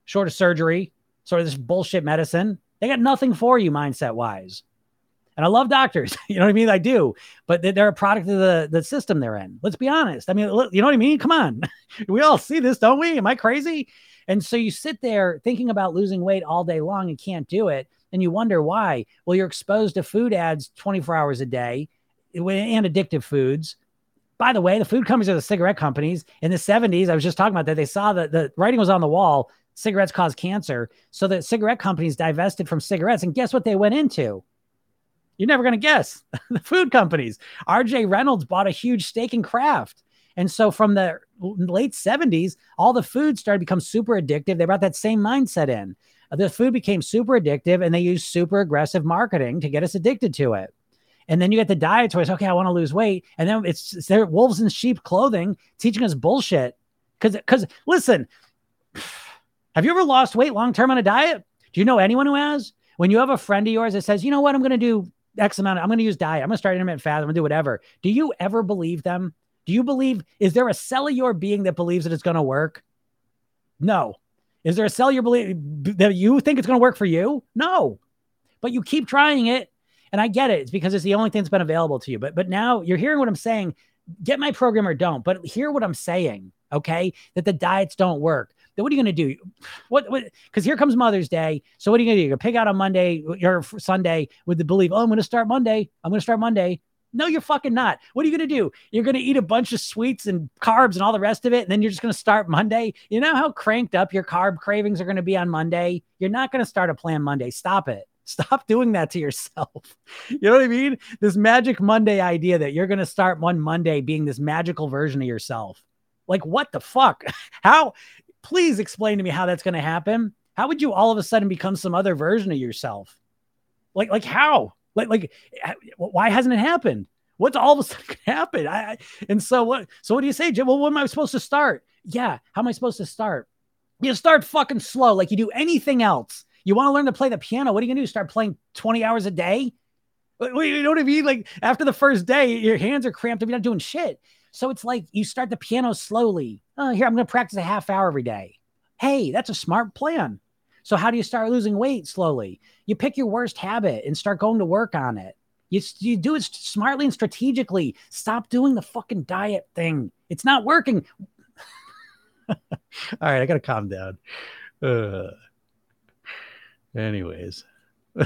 Speaker 1: short of surgery, sort of this bullshit medicine. They got nothing for you mindset wise. And I love doctors. You know what I mean? I do, but they're a product of the, the system they're in. Let's be honest. I mean, you know what I mean? Come on. we all see this, don't we? Am I crazy? And so you sit there thinking about losing weight all day long and can't do it. And you wonder why. Well, you're exposed to food ads 24 hours a day and addictive foods. By the way, the food companies are the cigarette companies. In the 70s, I was just talking about that. They saw that the writing was on the wall cigarettes cause cancer. So that cigarette companies divested from cigarettes. And guess what they went into? You're never going to guess the food companies. RJ Reynolds bought a huge stake in Kraft. And so from the late 70s, all the food started to become super addictive. They brought that same mindset in. The food became super addictive and they used super aggressive marketing to get us addicted to it. And then you get the diet choice. Okay, I want to lose weight. And then it's, it's their wolves in sheep clothing teaching us bullshit. Because, because listen, have you ever lost weight long term on a diet? Do you know anyone who has? When you have a friend of yours that says, you know what, I'm going to do X amount, of, I'm going to use diet, I'm going to start intermittent fast, I'm going to do whatever. Do you ever believe them? Do you believe, is there a cell of your being that believes that it's going to work? No. Is there a cell you believe that you think it's going to work for you? No. But you keep trying it. And I get it. It's because it's the only thing that's been available to you. But but now you're hearing what I'm saying. Get my program or don't. But hear what I'm saying. Okay. That the diets don't work. What are you going to do? What? What? Because here comes Mother's Day. So what are you going to do? You're pick out on Monday or Sunday with the belief, oh, I'm going to start Monday. I'm going to start Monday. No, you're fucking not. What are you going to do? You're going to eat a bunch of sweets and carbs and all the rest of it. And then you're just going to start Monday. You know how cranked up your carb cravings are going to be on Monday? You're not going to start a plan Monday. Stop it. Stop doing that to yourself. You know what I mean? This magic Monday idea that you're going to start one Monday being this magical version of yourself. Like, what the fuck? How? Please explain to me how that's going to happen. How would you all of a sudden become some other version of yourself? Like, like how? Like, like, why hasn't it happened? What's all of a sudden happen? I, I, and so what? So what do you say, Jim? Well, when am I supposed to start? Yeah, how am I supposed to start? You start fucking slow, like you do anything else. You want to learn to play the piano? What are you gonna do? Start playing twenty hours a day? You know what I mean? Like after the first day, your hands are cramped and you're not doing shit. So it's like you start the piano slowly. Oh, here I'm gonna practice a half hour every day. Hey, that's a smart plan. So how do you start losing weight slowly? You pick your worst habit and start going to work on it. You, you do it smartly and strategically. Stop doing the fucking diet thing. It's not working. All right, I gotta calm down. Uh, anyways.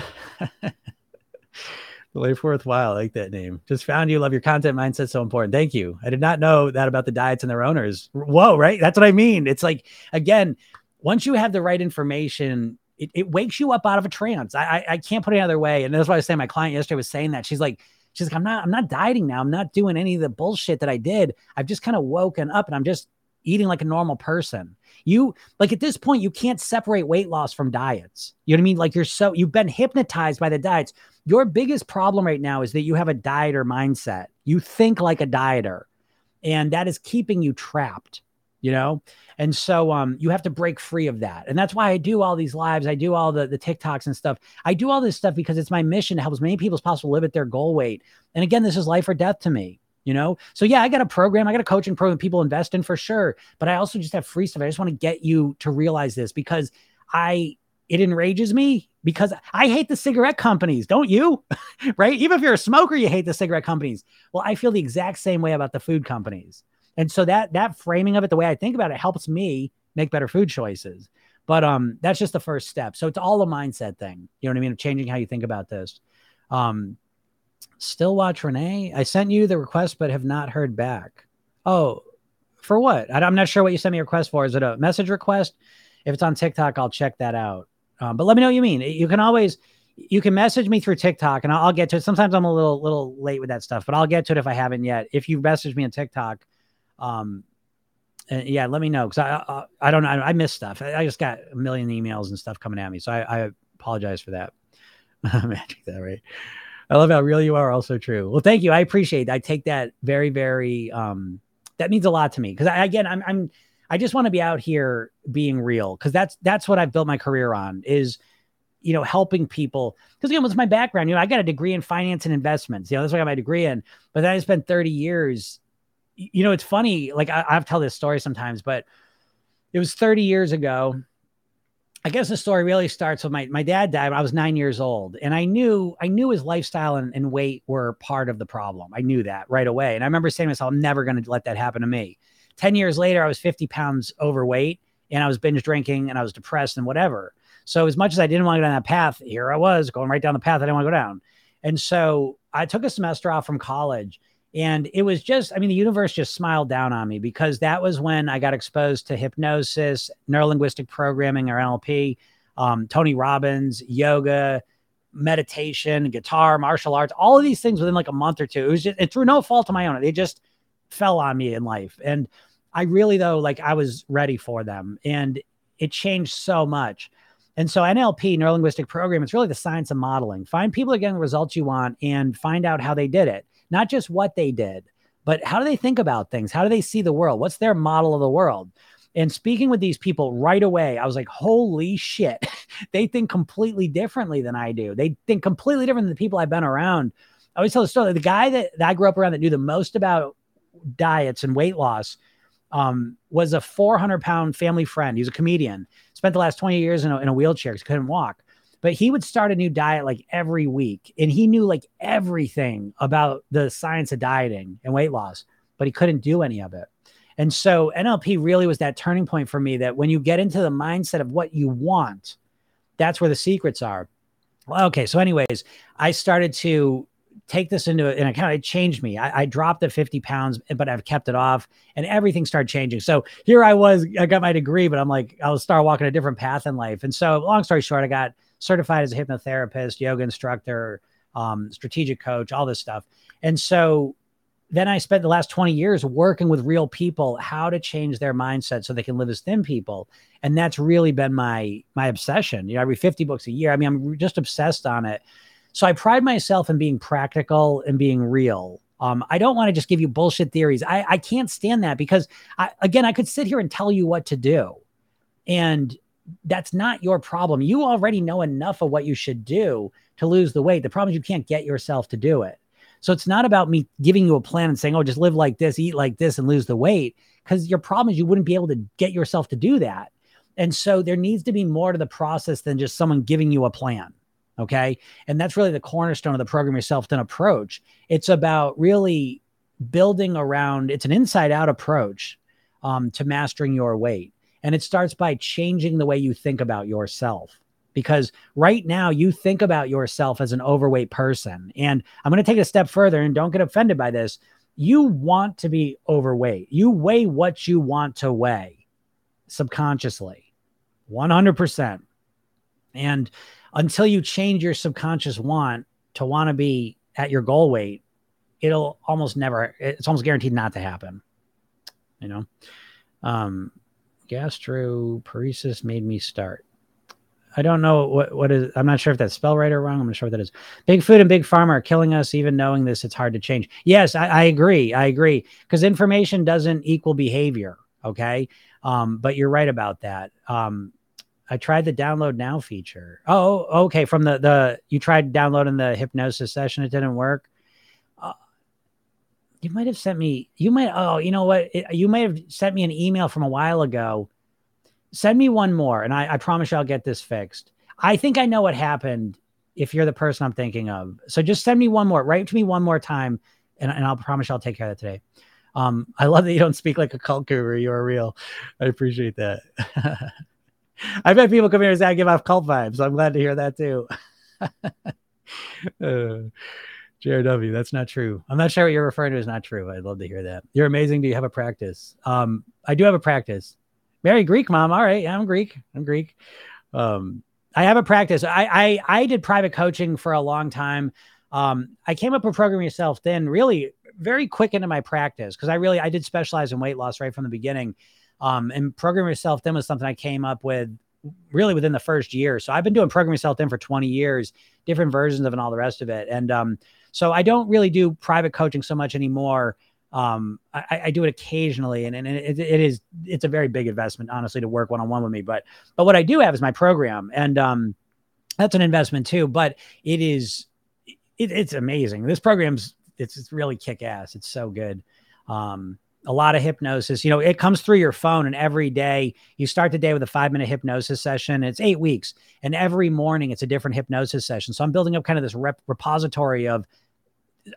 Speaker 1: Life worthwhile. I like that name. Just found you. Love your content mindset. So important. Thank you. I did not know that about the diets and their owners. Whoa, right? That's what I mean. It's like, again, once you have the right information, it, it wakes you up out of a trance. I, I, I can't put it another way. And that's why I was saying my client yesterday was saying that she's like, she's like, I'm not, I'm not dieting now. I'm not doing any of the bullshit that I did. I've just kind of woken up and I'm just eating like a normal person. You like at this point, you can't separate weight loss from diets. You know what I mean? Like you're so you've been hypnotized by the diets. Your biggest problem right now is that you have a dieter mindset. You think like a dieter, and that is keeping you trapped you know and so um you have to break free of that and that's why i do all these lives i do all the the tiktoks and stuff i do all this stuff because it's my mission to help as many people as possible live at their goal weight and again this is life or death to me you know so yeah i got a program i got a coaching program people invest in for sure but i also just have free stuff i just want to get you to realize this because i it enrages me because I hate the cigarette companies, don't you? right? Even if you're a smoker, you hate the cigarette companies. Well, I feel the exact same way about the food companies. And so that that framing of it, the way I think about it, helps me make better food choices. But um, that's just the first step. So it's all a mindset thing. You know what I mean? Of changing how you think about this. Um, still watch Renee. I sent you the request, but have not heard back. Oh, for what? I, am not sure what you sent me a request for. Is it a message request? If it's on TikTok, I'll check that out. Um, but let me know what you mean. You can always you can message me through TikTok and I'll, get to it. Sometimes I'm a little little late with that stuff, but I'll get to it if I haven't yet. If you message me on TikTok, um, yeah, let me know because I, I, I don't know I, I miss stuff. I, I, just got a million emails and stuff coming at me, so I, I apologize for that. Magic that right. I love how real you are. Also true. Well, thank you. I appreciate. It. I take that very very. Um, that means a lot to me because again I'm I'm I just want to be out here being real because that's that's what I've built my career on is you know helping people because again what's my background you know I got a degree in finance and investments you know that's what I got my degree in but then I spent 30 years you know, it's funny. Like I, I've tell this story sometimes, but it was 30 years ago. I guess the story really starts with my my dad died when I was nine years old, and I knew I knew his lifestyle and, and weight were part of the problem. I knew that right away, and I remember saying to myself, "I'm never going to let that happen to me." Ten years later, I was 50 pounds overweight, and I was binge drinking, and I was depressed and whatever. So as much as I didn't want to go down that path, here I was going right down the path I didn't want to go down, and so I took a semester off from college and it was just, I mean, the universe just smiled down on me because that was when I got exposed to hypnosis, neurolinguistic programming or NLP, um, Tony Robbins, yoga, meditation, guitar, martial arts, all of these things within like a month or two. It was just, it through no fault of my own. They just fell on me in life. And I really, though, like I was ready for them. And it changed so much. And so NLP, neurolinguistic program, it's really the science of modeling. Find people that getting the results you want and find out how they did it not just what they did, but how do they think about things? How do they see the world? What's their model of the world? And speaking with these people right away, I was like, holy shit. they think completely differently than I do. They think completely different than the people I've been around. I always tell the story. The guy that, that I grew up around that knew the most about diets and weight loss um, was a 400 pound family friend. He was a comedian, spent the last 20 years in a, in a wheelchair because he couldn't walk but he would start a new diet like every week and he knew like everything about the science of dieting and weight loss but he couldn't do any of it and so nlp really was that turning point for me that when you get into the mindset of what you want that's where the secrets are well, okay so anyways i started to take this into it and it changed me. I, I, dropped the 50 pounds, but I've kept it off and everything started changing. So here I was, I got my degree, but I'm like, I'll start walking a different path in life. And so long story short, I got certified as a hypnotherapist, yoga instructor, um, strategic coach, all this stuff. And so then I spent the last 20 years working with real people, how to change their mindset so they can live as thin people. And that's really been my my obsession. You know, I read 50 books a year. I mean, I'm just obsessed on it. So I pride myself in being practical and being real. Um, I don't want to just give you bullshit theories. I, I can't stand that because I, again, I could sit here and tell you what to do. And that's not your problem. You already know enough of what you should do to lose the weight. The problem is you can't get yourself to do it. So it's not about me giving you a plan and saying, oh, just live like this, eat like this, and lose the weight. Because your problem is you wouldn't be able to get yourself to do that. And so there needs to be more to the process than just someone giving you a plan. Okay. And that's really the cornerstone of the program yourself thin approach. It's about really building around, it's an inside out approach um, to mastering your weight. And it starts by changing the way you think about yourself because right now you think about yourself as an overweight person. And I'm going to take a step further and don't get offended by this. You want to be overweight, you weigh what you want to weigh subconsciously, 100%. And until you change your subconscious want to want to be at your goal weight, it'll almost never, it's almost guaranteed not to happen. You know, um, gastroparesis made me start. I don't know what what is. I'm not sure if that's spell right or wrong. I'm not sure what that is. Big food and big pharma are killing us. Even knowing this, it's hard to change. Yes, I, I agree. I agree because information doesn't equal behavior. Okay, um, but you're right about that. Um, I tried the download now feature. Oh, okay. From the the you tried downloading the hypnosis session. It didn't work. You might have sent me. You might. Oh, you know what? It, you might have sent me an email from a while ago Send me one more, and I, I promise you I'll get this fixed. I think I know what happened if you're the person I'm thinking of. So just send me one more, write to me one more time, and, and I'll promise you I'll take care of it today. Um, I love that you don't speak like a cult guru. You're real. I appreciate that. I've bet people come here and say I give off cult vibes. So I'm glad to hear that too. uh, JRW, that's not true. I'm not sure what you're referring to is not true. I'd love to hear that. You're amazing. Do you have a practice? Um, I do have a practice. Mary Greek mom. All right. Yeah, I'm Greek. I'm Greek. Um, I have a practice. I, I, I did private coaching for a long time. Um, I came up with Program Yourself Thin really very quick into my practice because I really I did specialize in weight loss right from the beginning. Um, and Program Yourself Thin was something I came up with really within the first year. So I've been doing Program Yourself Thin for 20 years, different versions of it and all the rest of it. And um, so I don't really do private coaching so much anymore. Um I, I do it occasionally and, and it, it is it's a very big investment honestly to work one-on-one with me. But but what i do have is my program and um that's an investment too but it is it, it's amazing. This program's it's, it's really kick-ass. It's so good. Um a lot of hypnosis you know it comes through your phone and every day you start the day with a five minute hypnosis session it's eight weeks and every morning it's a different hypnosis session so i'm building up kind of this rep- repository of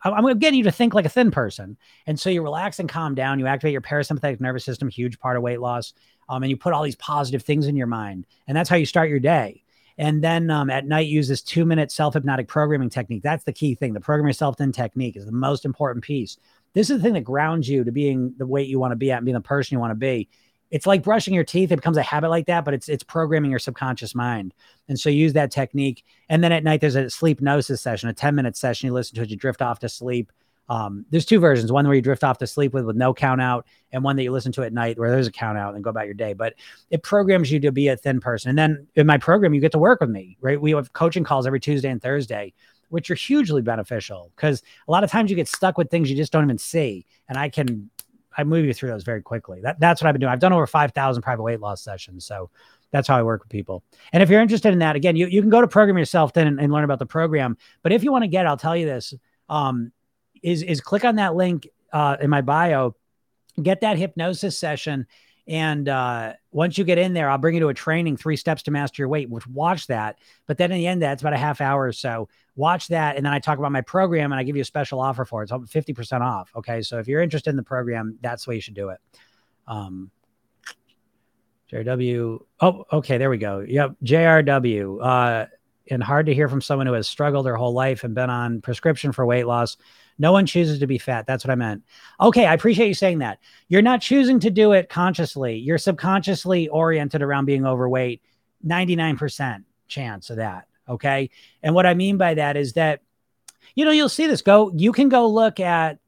Speaker 1: I'm getting you to think like a thin person. And so you relax and calm down. You activate your parasympathetic nervous system, huge part of weight loss. Um, and you put all these positive things in your mind. And that's how you start your day. And then um, at night, use this two minute self hypnotic programming technique. That's the key thing. The program yourself thin technique is the most important piece. This is the thing that grounds you to being the weight you want to be at and being the person you want to be it's like brushing your teeth. It becomes a habit like that, but it's it's programming your subconscious mind. And so use that technique. And then at night there's a sleep gnosis session, a 10 minute session. You listen to it, you drift off to sleep. Um, there's two versions, one where you drift off to sleep with with no count out, and one that you listen to at night where there's a count out and go about your day. But it programs you to be a thin person. And then in my program, you get to work with me, right? We have coaching calls every Tuesday and Thursday, which are hugely beneficial because a lot of times you get stuck with things you just don't even see. And I can I move you through those very quickly. That, that's what I've been doing. I've done over 5,000 private weight loss sessions. So that's how I work with people. And if you're interested in that, again, you, you can go to program yourself thin and, and learn about the program. But if you want to get, I'll tell you this, um, is, is click on that link uh, in my bio, get that hypnosis session and uh, once you get in there, I'll bring you to a training, three steps to master your weight, which watch that. But then in the end, that's about a half hour or so. Watch that. And then I talk about my program and I give you a special offer for it. It's 50% off. Okay. So if you're interested in the program, that's the way you should do it. Um, JRW. Oh, okay. There we go. Yep. JRW. Uh, and hard to hear from someone who has struggled their whole life and been on prescription for weight loss. No one chooses to be fat. That's what I meant. Okay, I appreciate you saying that. You're not choosing to do it consciously. You're subconsciously oriented around being overweight. 99% chance of that. Okay. And what I mean by that is that, you know, you'll see this go, you can go look at,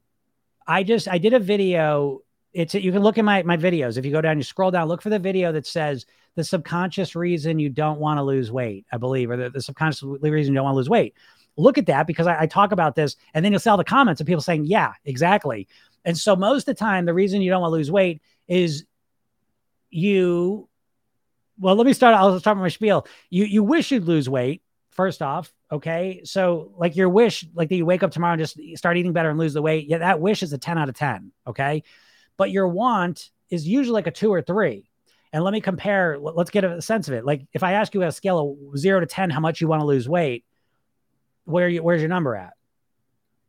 Speaker 1: I just, I did a video. It's, you can look at my, my videos. If you go down, you scroll down, look for the video that says the subconscious reason you don't want to lose weight, I believe, or the, the subconscious reason you don't want to lose weight. Look at that because I, I talk about this and then you'll see all the comments of people saying, yeah, exactly. And so most of the time, the reason you don't want to lose weight is you well, let me start. I'll start with my spiel. You you wish you'd lose weight first off. Okay, so like your wish, like that you wake up tomorrow and just start eating better and lose the weight. Yeah, that wish is a ten out of ten. Okay, but your want is usually like a two or three. And let me compare. Let's get a sense of it. Like if I ask you a scale of zero to ten, how much you want to lose weight, where you where's your number at?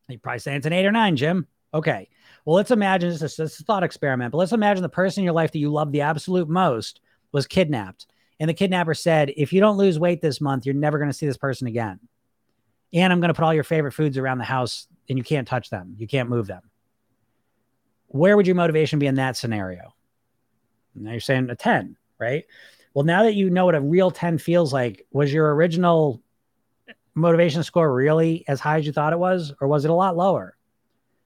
Speaker 1: You probably say it's an eight or nine, Jim. Okay. Well, let's imagine this is, this is a thought experiment, but let's imagine the person in your life that you love the absolute most was kidnapped. And the kidnapper said, if you don't lose weight this month, you're never going to see this person again. And I'm going to put all your favorite foods around the house and you can't touch them. You can't move them. Where would your motivation be in that scenario? Now you're saying a 10, right? Well, now that you know what a real 10 feels like, was your original motivation score really as high as you thought it was, or was it a lot lower?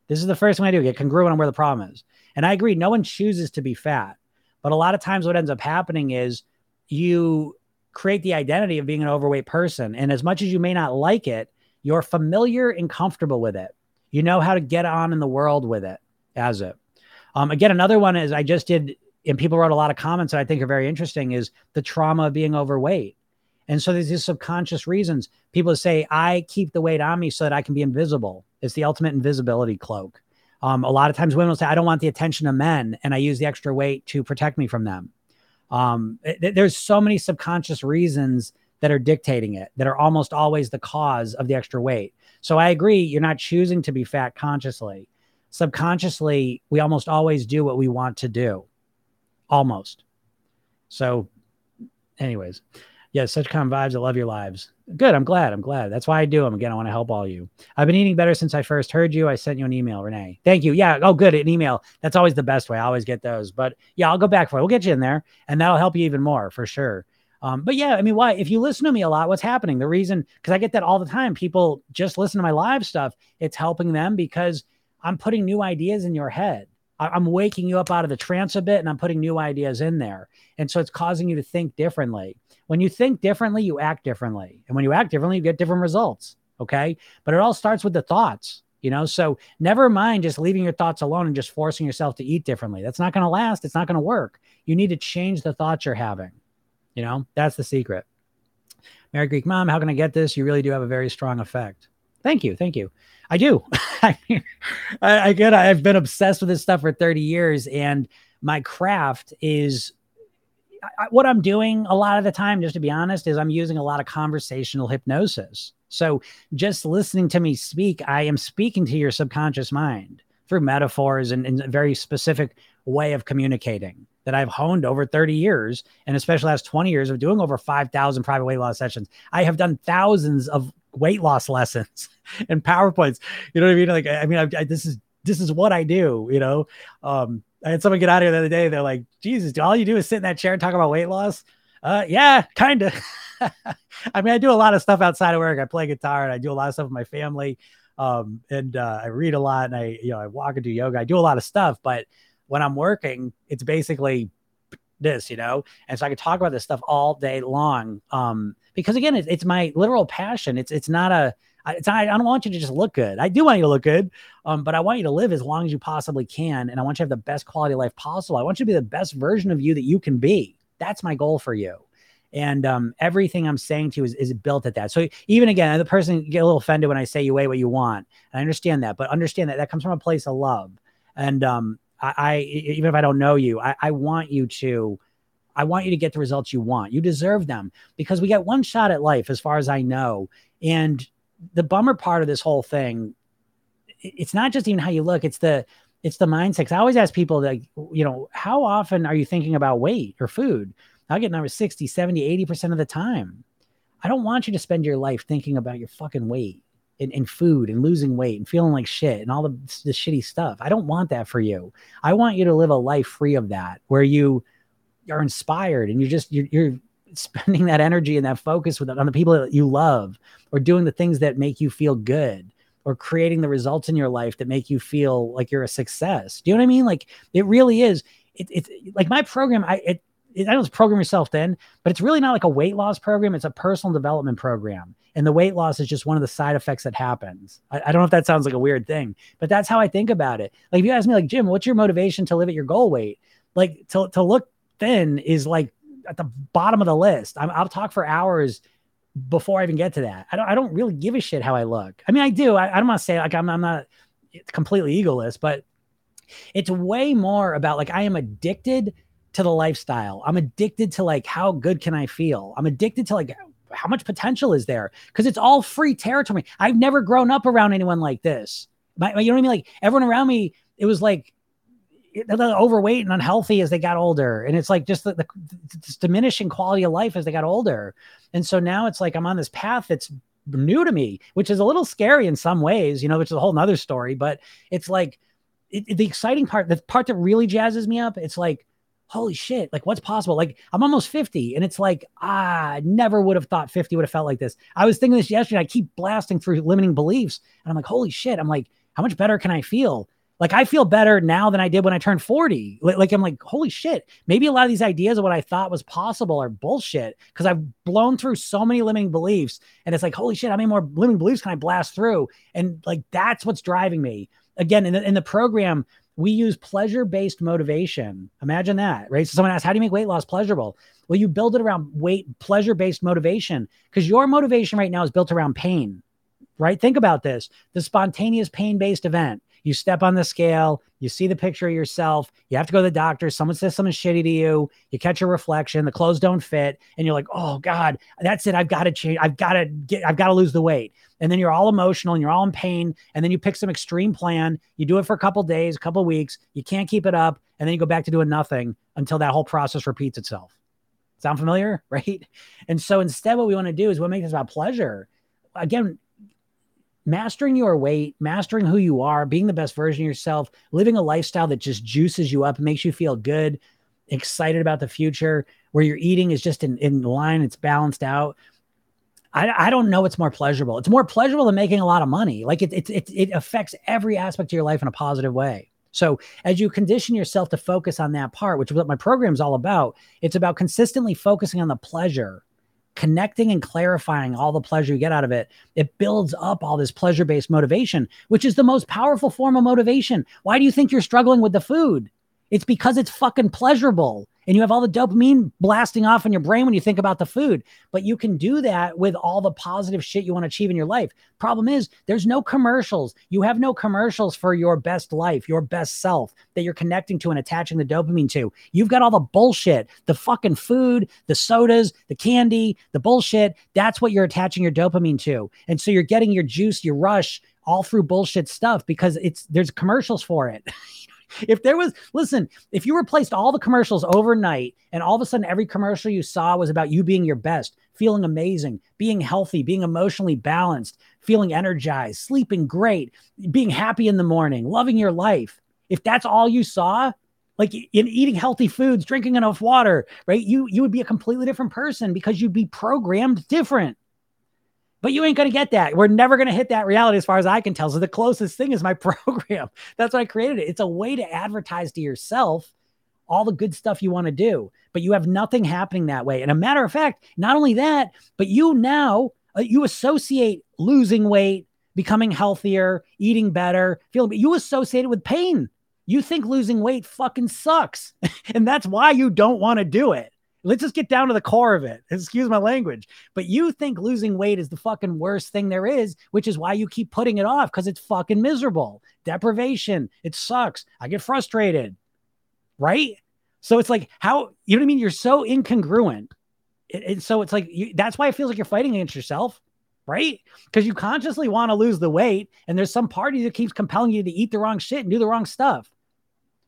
Speaker 1: This is the first thing I do get congruent on where the problem is. And I agree, no one chooses to be fat. But a lot of times, what ends up happening is you create the identity of being an overweight person. And as much as you may not like it, you're familiar and comfortable with it. You know how to get on in the world with it as it. Um, again, another one is I just did, and people wrote a lot of comments that I think are very interesting is the trauma of being overweight. And so there's these subconscious reasons. People say, I keep the weight on me so that I can be invisible. It's the ultimate invisibility cloak. Um, a lot of times women will say, I don't want the attention of men, and I use the extra weight to protect me from them. Um, th- there's so many subconscious reasons that are dictating it that are almost always the cause of the extra weight. So I agree, you're not choosing to be fat consciously. Subconsciously, we almost always do what we want to do. Almost. So, anyways, yeah, such calm vibes. I love your lives. Good. I'm glad. I'm glad. That's why I do them. Again, I want to help all you. I've been eating better since I first heard you. I sent you an email, Renee. Thank you. Yeah. Oh, good. An email. That's always the best way. I always get those. But yeah, I'll go back for it. We'll get you in there and that'll help you even more for sure. Um, but yeah, I mean, why? If you listen to me a lot, what's happening? The reason, because I get that all the time. People just listen to my live stuff. It's helping them because I'm putting new ideas in your head. I'm waking you up out of the trance a bit and I'm putting new ideas in there. And so it's causing you to think differently. When you think differently, you act differently. And when you act differently, you get different results. Okay. But it all starts with the thoughts, you know? So never mind just leaving your thoughts alone and just forcing yourself to eat differently. That's not going to last. It's not going to work. You need to change the thoughts you're having. You know, that's the secret. Mary Greek mom, how can I get this? You really do have a very strong effect. Thank you. Thank you. I do. I, I get, I've been obsessed with this stuff for 30 years and my craft is I, what I'm doing a lot of the time, just to be honest, is I'm using a lot of conversational hypnosis. So just listening to me speak, I am speaking to your subconscious mind through metaphors and, and a very specific way of communicating that I've honed over 30 years, and especially last 20 years of doing over 5,000 private weight loss sessions. I have done thousands of weight loss lessons and PowerPoints. You know what I mean? Like, I mean, I, I, this is this is what I do. You know, um, I had someone get out here the other day. They're like, Jesus, all you do is sit in that chair and talk about weight loss. Uh, yeah, kind of. I mean, I do a lot of stuff outside of work. I play guitar and I do a lot of stuff with my family. Um, and uh, I read a lot and I, you know, I walk and do yoga. I do a lot of stuff, but when I'm working, it's basically this, you know. And so I could talk about this stuff all day long. Um, because again, it's, it's my literal passion. It's it's not a not, I don't want you to just look good. I do want you to look good, um, but I want you to live as long as you possibly can, and I want you to have the best quality of life possible. I want you to be the best version of you that you can be. That's my goal for you. And um, everything I'm saying to you is, is built at that. So even again, the person get a little offended when I say you weigh what you want. And I understand that, but understand that that comes from a place of love. And um, I, I, even if I don't know you, I, I want you to I want you to get the results you want. You deserve them because we get one shot at life, as far as I know. And the bummer part of this whole thing, it's not just even how you look, it's the it's the mindset. I always ask people like, you know, how often are you thinking about weight or food? I get numbers 60, 70, 80% of the time. I don't want you to spend your life thinking about your fucking weight and, and food and losing weight and feeling like shit and all the, the shitty stuff. I don't want that for you. I want you to live a life free of that where you are inspired and you're just, you're, you're spending that energy and that focus with on the people that you love or doing the things that make you feel good or creating the results in your life that make you feel like you're a success. Do you know what I mean? Like it really is. It, it's like my program. I it, it, I don't program yourself thin, but it's really not like a weight loss program. It's a personal development program, and the weight loss is just one of the side effects that happens. I, I don't know if that sounds like a weird thing, but that's how I think about it. Like if you ask me, like Jim, what's your motivation to live at your goal weight? Like to to look thin is like at the bottom of the list. i will talk for hours before I even get to that. I don't, I don't really give a shit how I look. I mean, I do. I, I don't want to say like I'm, I'm not completely egoless, but it's way more about like I am addicted to the lifestyle. I'm addicted to like how good can I feel? I'm addicted to like how much potential is there? Because it's all free territory. I've never grown up around anyone like this. My, you know what I mean? Like everyone around me, it was like overweight and unhealthy as they got older. And it's like just the, the diminishing quality of life as they got older. And so now it's like I'm on this path that's new to me, which is a little scary in some ways, you know, which is a whole nother story. But it's like it, it, the exciting part, the part that really jazzes me up, it's like, holy shit, like what's possible? Like I'm almost 50 and it's like, ah, I never would have thought 50 would have felt like this. I was thinking this yesterday. I keep blasting through limiting beliefs and I'm like, holy shit. I'm like, how much better can I feel? Like I feel better now than I did when I turned 40. Like I'm like, holy shit. Maybe a lot of these ideas of what I thought was possible are bullshit because I've blown through so many limiting beliefs. And it's like, holy shit, how many more limiting beliefs can I blast through? And like that's what's driving me. Again, in the, in the program, we use pleasure based motivation. Imagine that, right? So someone asks, How do you make weight loss pleasurable? Well, you build it around weight, pleasure based motivation because your motivation right now is built around pain, right? Think about this the spontaneous pain based event you step on the scale, you see the picture of yourself, you have to go to the doctor, someone says something shitty to you, you catch a reflection, the clothes don't fit, and you're like, oh God, that's it. I've got to change, I've got to get, I've got to lose the weight. And then you're all emotional and you're all in pain. And then you pick some extreme plan, you do it for a couple days, a couple weeks, you can't keep it up, and then you go back to doing nothing until that whole process repeats itself. Sound familiar? Right. And so instead, what we want to do is what makes this about pleasure. Again, mastering your weight, mastering who you are, being the best version of yourself, living a lifestyle that just juices you up, makes you feel good, excited about the future, where your eating is just in, in line, it's balanced out. I, I don't know what's more pleasurable. It's more pleasurable than making a lot of money. Like it, it, it, it affects every aspect of your life in a positive way. So as you condition yourself to focus on that part, which is what my program is all about, it's about consistently focusing on the pleasure connecting and clarifying all the pleasure you get out of it, it builds up all this pleasure based motivation, which is the most powerful form of motivation. Why do you think you're struggling with the food? It's because it's fucking pleasurable and you have all the dopamine blasting off in your brain when you think about the food. But you can do that with all the positive shit you want to achieve in your life. Problem is, there's no commercials. You have no commercials for your best life, your best self that you're connecting to and attaching the dopamine to. You've got all the bullshit, the fucking food, the sodas, the candy, the bullshit. That's what you're attaching your dopamine to. And so you're getting your juice, your rush all through bullshit stuff because it's there's commercials for it. if there was, listen, if you replaced all the commercials overnight and all of a sudden every commercial you saw was about you being your best, feeling amazing, being healthy, being emotionally balanced, feeling energized, sleeping great, being happy in the morning, loving your life. If that's all you saw, like in eating healthy foods, drinking enough water, right? You you would be a completely different person because you'd be programmed different. But you ain't going to get that. We're never going to hit that reality as far as I can tell. So the closest thing is my program. That's why I created it. It's a way to advertise to yourself all the good stuff you want to do, but you have nothing happening that way. And a matter of fact, not only that, but you now uh, you associate losing weight, becoming healthier, eating better, feeling but you associate it with pain. You think losing weight fucking sucks. and that's why you don't want to do it. Let's just get down to the core of it. Excuse my language. But you think losing weight is the fucking worst thing there is, which is why you keep putting it off because it's fucking miserable. Deprivation. It sucks. I get frustrated. Right? So it's like, how, you know what I mean? You're so incongruent. It, so it's like, you, that's why it feels like you're fighting against yourself. Right? Because you consciously want to lose the weight, and there's some party that keeps compelling you to eat the wrong shit and do the wrong stuff.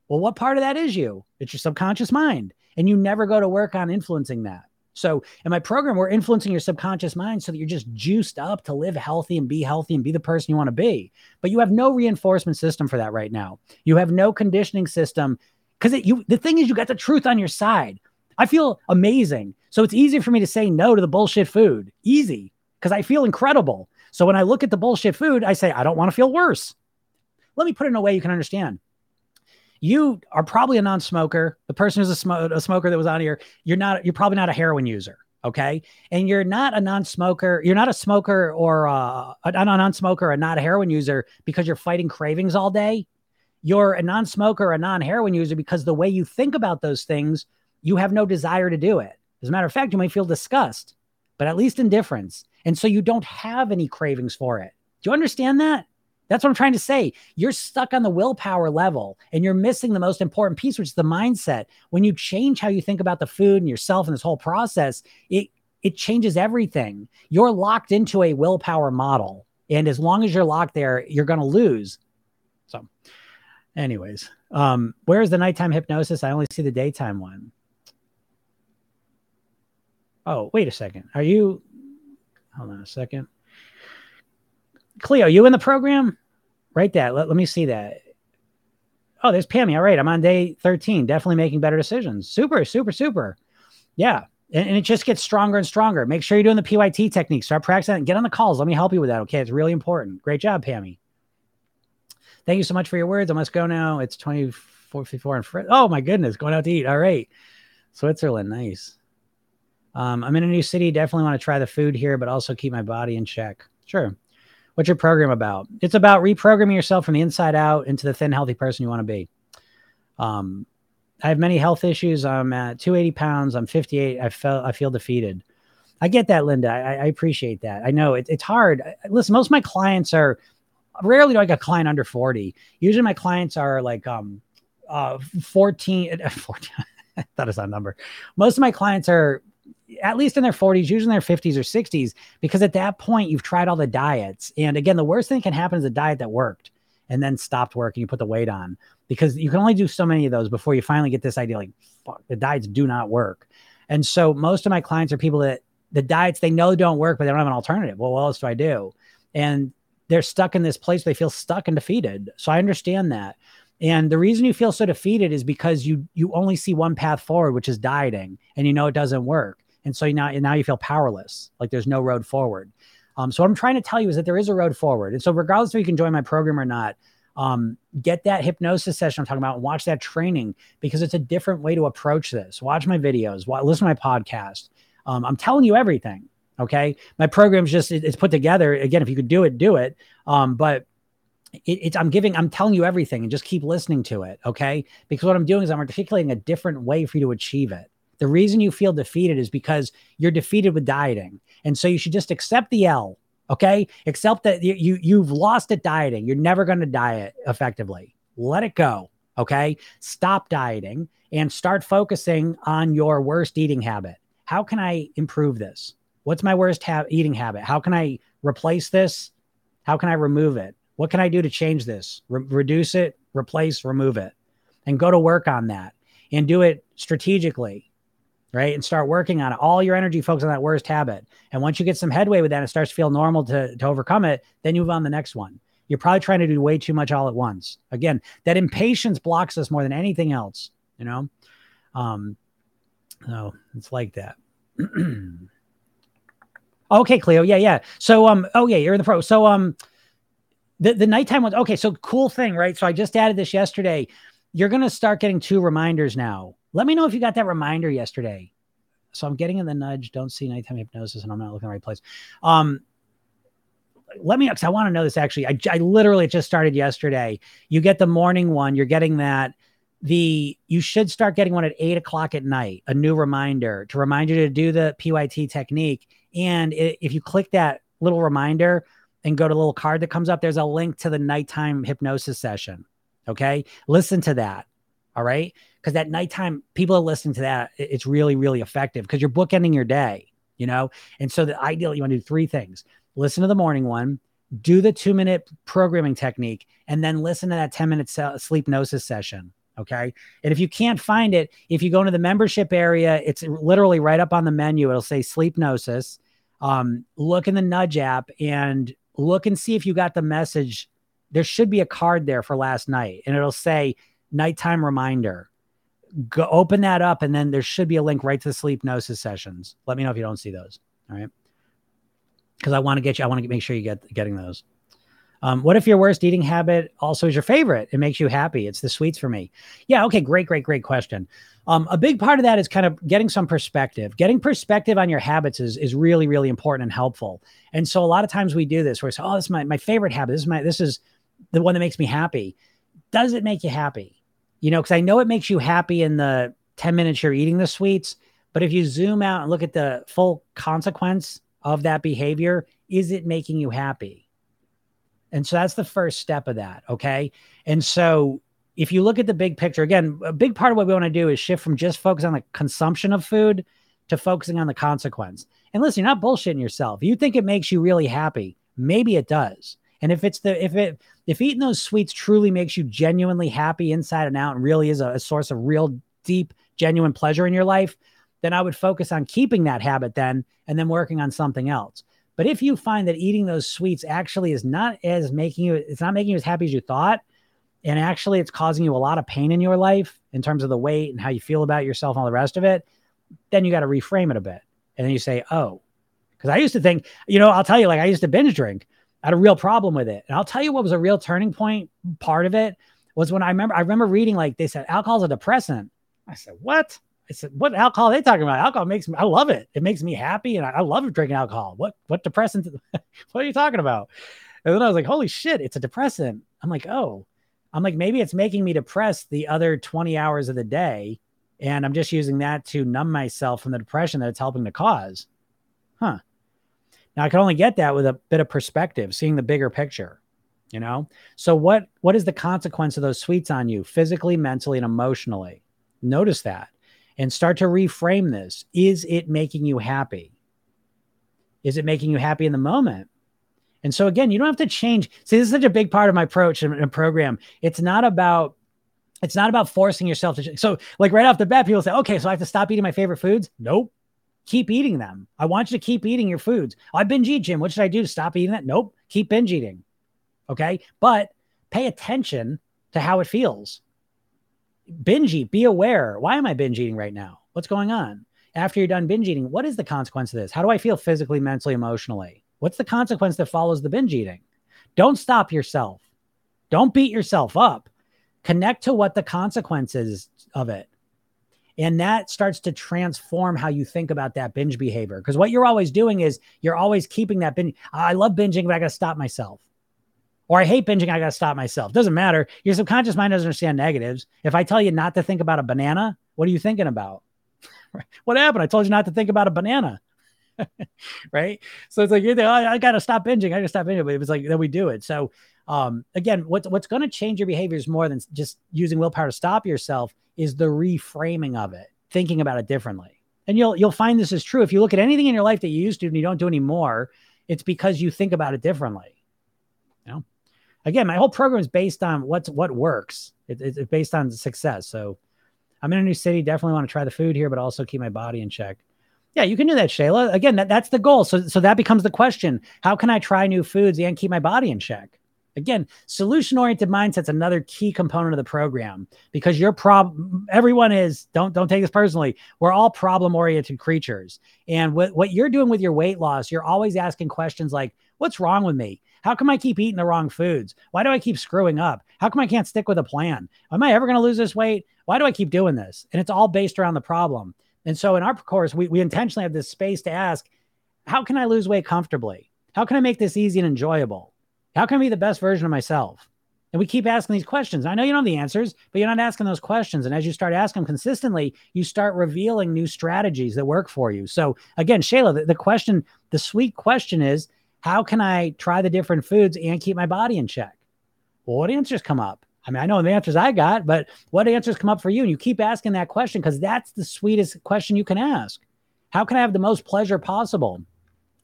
Speaker 1: Well, what part of that is you? It's your subconscious mind and you never go to work on influencing that. So in my program, we're influencing your subconscious mind so that you're just juiced up to live healthy and be healthy and be the person you want to be. But you have no reinforcement system for that right now. You have no conditioning system because you the thing is you got the truth on your side. I feel amazing. So it's easy for me to say no to the bullshit food. Easy because I feel incredible. So when I look at the bullshit food, I say, I don't want to feel worse. Let me put it in a way you can understand you are probably a non-smoker. The person who's a, sm- a smoker that was on here, you're not. You're probably not a heroin user. Okay, and you're not a non-smoker. You're not a smoker or uh, a, non-smoker or not a heroin user because you're fighting cravings all day. You're a non-smoker, a non-heroin user because the way you think about those things, you have no desire to do it. As a matter of fact, you may feel disgust, but at least indifference, and so you don't have any cravings for it. Do you understand that? That's what I'm trying to say. You're stuck on the willpower level and you're missing the most important piece, which is the mindset. When you change how you think about the food and yourself and this whole process, it it changes everything. You're locked into a willpower model. And as long as you're locked there, you're going to lose. So, anyways, um, where's the nighttime hypnosis? I only see the daytime one. Oh, wait a second. Are you hold on a second? Cleo, you in the program? Write that. Let, let me see that. Oh, there's Pammy. All right. I'm on day 13. Definitely making better decisions. Super, super, super. Yeah. And, and, it just gets stronger and stronger. Make sure you're doing the PYT technique. Start practicing get on the calls. Let me help you with that. Okay. It's really important. Great job, Pammy. Thank you so much for your words. I must go now. It's 2454 and Fr- Oh my goodness. Going out to eat. All right. Switzerland. Nice. Um, I'm in a new city. Definitely want to try the food here, but also keep my body in check. Sure. What's your program about? It's about reprogramming yourself from the inside out into the thin, healthy person you want to be. Um, I have many health issues. I'm at 280 pounds. I'm 58. I felt I feel defeated. I get that, Linda. I, I appreciate that. I know it, it's hard. Listen, most of my clients are rarely do I get a client under 40. Usually my clients are like um uh 14, 14 I thought it's that number. Most of my clients are at least in their 40s, usually in their 50s or 60s, because at that point you've tried all the diets. And again, the worst thing can happen is a diet that worked and then stopped working, you put the weight on because you can only do so many of those before you finally get this idea like, fuck, the diets do not work. And so most of my clients are people that the diets they know don't work, but they don't have an alternative. Well, what else do I do? And they're stuck in this place, they feel stuck and defeated. So I understand that. And the reason you feel so defeated is because you you only see one path forward, which is dieting, and you know it doesn't work and so now now you feel powerless like there's no road forward um, so what i'm trying to tell you is that there is a road forward and so regardless if you can join my program or not um, get that hypnosis session i'm talking about and watch that training because it's a different way to approach this watch my videos watch, listen to my podcast um, i'm telling you everything okay my program's just it, it's put together again if you could do it do it um, but it, it's I'm giving, I'm telling you everything and just keep listening to it. Okay. Because what I'm doing is I'm articulating a different way for you to achieve it. The reason you feel defeated is because you're defeated with dieting. And so you should just accept the L. Okay. Accept that you, you you've lost at dieting. You're never going to diet effectively. Let it go. Okay. Stop dieting and start focusing on your worst eating habit. How can I improve this? What's my worst ha- eating habit? How can I replace this? How can I remove it? What can I do to change this? Re- reduce it, replace, remove it, and go to work on that and do it strategically right? And start working on it. All your energy focus on that worst habit. And once you get some headway with that, it starts to feel normal to, to overcome it. Then you move on the next one. You're probably trying to do way too much all at once. Again, that impatience blocks us more than anything else, you know? Um, so it's like that. okay, Cleo. Yeah, yeah. So, um, oh yeah, you're in the pro. So, um, the, the nighttime was okay. So cool thing, right? So I just added this yesterday. You're going to start getting two reminders now let me know if you got that reminder yesterday. So I'm getting in the nudge. Don't see nighttime hypnosis, and I'm not looking the right place. Um, let me because I want to know this actually. I, I literally just started yesterday. You get the morning one. You're getting that. The you should start getting one at eight o'clock at night. A new reminder to remind you to do the PYT technique. And it, if you click that little reminder and go to the little card that comes up, there's a link to the nighttime hypnosis session. Okay, listen to that. All right because that nighttime people are listening to that it's really really effective because you're bookending your day you know and so the ideal you want to do three things listen to the morning one do the two minute programming technique and then listen to that 10 minute Sleepnosis session Okay. And if you can't find it, if you go into the membership area, it's literally right up on the menu. It'll say Sleepnosis. Um, look in the Nudge app and look and see if you got the message. There should be a card there for last night, and it'll say nighttime reminder. Go open that up, and then there should be a link right to the Sleepnosis sessions. Let me know if you don't see those. All right. Because I want to get you, I want to make sure you get getting those. Um, what if your worst eating habit also is your favorite? It makes you happy. It's the sweets for me. Yeah. Okay. Great, great, great question. Um, a big part of that is kind of getting some perspective. Getting perspective on your habits is, is really, really important and helpful. And so a lot of times we do this where it's, oh, this is my, my favorite habit. This is my, this is the one that makes me happy. Does it make you happy? You know, because I know it makes you happy in the 10 minutes you're eating the sweets. But if you zoom out and look at the full consequence of that behavior, is it making you happy? And so that's the first step of that. Okay. And so if you look at the big picture, again, a big part of what we want to do is shift from just focus on the consumption of food to focusing on the consequence. And listen, you're not bullshitting yourself. You think it makes you really happy. Maybe it does. And if it's the if it if eating those sweets truly makes you genuinely happy inside and out and really is a, a source of real deep, genuine pleasure in your life, then I would focus on keeping that habit then and then working on something else. But if you find that eating those sweets actually is not as making you, it's not making you as happy as you thought, and actually it's causing you a lot of pain in your life in terms of the weight and how you feel about yourself and all the rest of it, then you got to reframe it a bit. And then you say, oh, because I used to think, you know, I'll tell you, like I used to binge drink. I had a real problem with it. And I'll tell you what was a real turning point part of it was when I remember I remember reading like they said alcohol's a depressant. I said, what? I said, "What alcohol are they talking about? Alcohol makes me. I love it. It makes me happy, and I, I love drinking alcohol. What what depressant? what are you talking about?" And then I was like, "Holy shit, it's a depressant." I'm like, "Oh, I'm like maybe it's making me depressed the other 20 hours of the day, and I'm just using that to numb myself from the depression that it's helping to cause." Huh. Now I can only get that with a bit of perspective, seeing the bigger picture. You know. So what what is the consequence of those sweets on you, physically, mentally, and emotionally? Notice that and start to reframe this. Is it making you happy? Is it making you happy in the moment? And so again, you don't have to change. See, this is such a big part of my approach in a program. It's not about it's not about forcing yourself to so like right off the bat people say okay so i have to stop eating my favorite foods nope keep eating them i want you to keep eating your foods i binge eat jim what should i do to stop eating that nope keep binge eating okay but pay attention to how it feels binge eat, be aware. Why am I binge eating right now? What's going on? After you're done binge eating, what is the consequence of this? How do I feel physically, mentally, emotionally? What's the consequence that follows the binge eating? Don't stop yourself. Don't beat yourself up. Connect to what the consequences of it. And that starts to transform how you think about that binge behavior. Because what you're always doing is you're always keeping that binge. I love binging, but I got to stop myself or I hate binging, I got to stop myself. Doesn't matter. Your subconscious mind doesn't understand negatives. If I tell you not to think about a banana, what are you thinking about? what happened? I told you not to think about a banana. right. So it's like, you're the, oh, I got to stop binging. I got to stop binging. But it was like, then we do it. So, um, again, what, what's going to change your behaviors more than just using willpower to stop yourself is the reframing of it, thinking about it differently. And you'll, you'll find this is true. If you look at anything in your life that you used to and you don't do anymore, it's because you think about it differently. You know? again, my whole program is based on what's what works. It, it's based on success. So I'm in a new city. Definitely want to try the food here, but also keep my body in check. Yeah, you can do that, Shayla. Again, that, that's the goal. So, so that becomes the question: How can I try new foods and keep my body in check? Again, solution-oriented mindset's another key component of the program because your problem. Everyone is don't don't take this personally. We're all problem-oriented creatures, and what what you're doing with your weight loss, you're always asking questions like, "What's wrong with me? How come I keep eating the wrong foods? Why do I keep screwing up? How come I can't stick with a plan? Am I ever going to lose this weight? Why do I keep doing this? And it's all based around the problem. And so in our course, we, we intentionally have this space to ask, how can I lose weight comfortably? How can I make this easy and enjoyable? How can I be the best version of myself? And we keep asking these questions. I know you know the answers, but you're not asking those questions. And as you start asking them consistently, you start revealing new strategies that work for you. So again, Shayla, the, the question, the sweet question is, how can I try the different foods and keep my body in check? Well, what answers come up? I mean, I know the answers I got, but what answers come up for you? And you keep asking that question because that's the sweetest question you can ask. How can I have the most pleasure possible?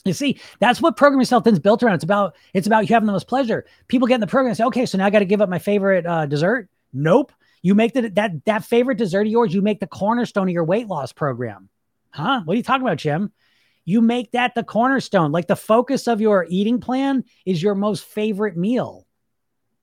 Speaker 1: You see, that's what Program Yourself Thin's built around. It's about it's about you having the most pleasure. People get in the program and say, okay, so now I got to give up my favorite uh, dessert. Nope. You make the, that that favorite dessert of yours, you make the cornerstone of your weight loss program. Huh? What are you talking about, Jim? You make that the cornerstone. Like the focus of your eating plan is your most favorite meal.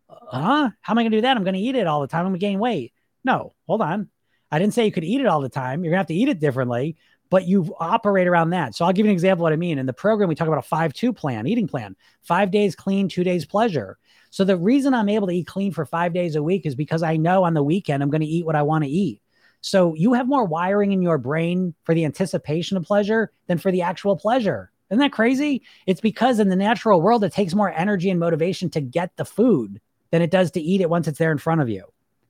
Speaker 1: Huh? How am I going to do that? I'm going to eat it all the time. I'm going to gain weight. No, hold on. I didn't say you could eat it all the time. You're going to have to eat it differently, but you operate around that. So I'll give you an example of what I mean. In the program, we talk about a 5 2 plan, eating plan, five days clean, two days pleasure. So the reason I'm able to eat clean for five days a week is because I know on the weekend I'm going to eat what I want to eat. So you have more wiring in your brain for the anticipation of pleasure than for the actual pleasure. Isn't that crazy? It's because in the natural world, it takes more energy and motivation to get the food than it does to eat it once it's there in front of you.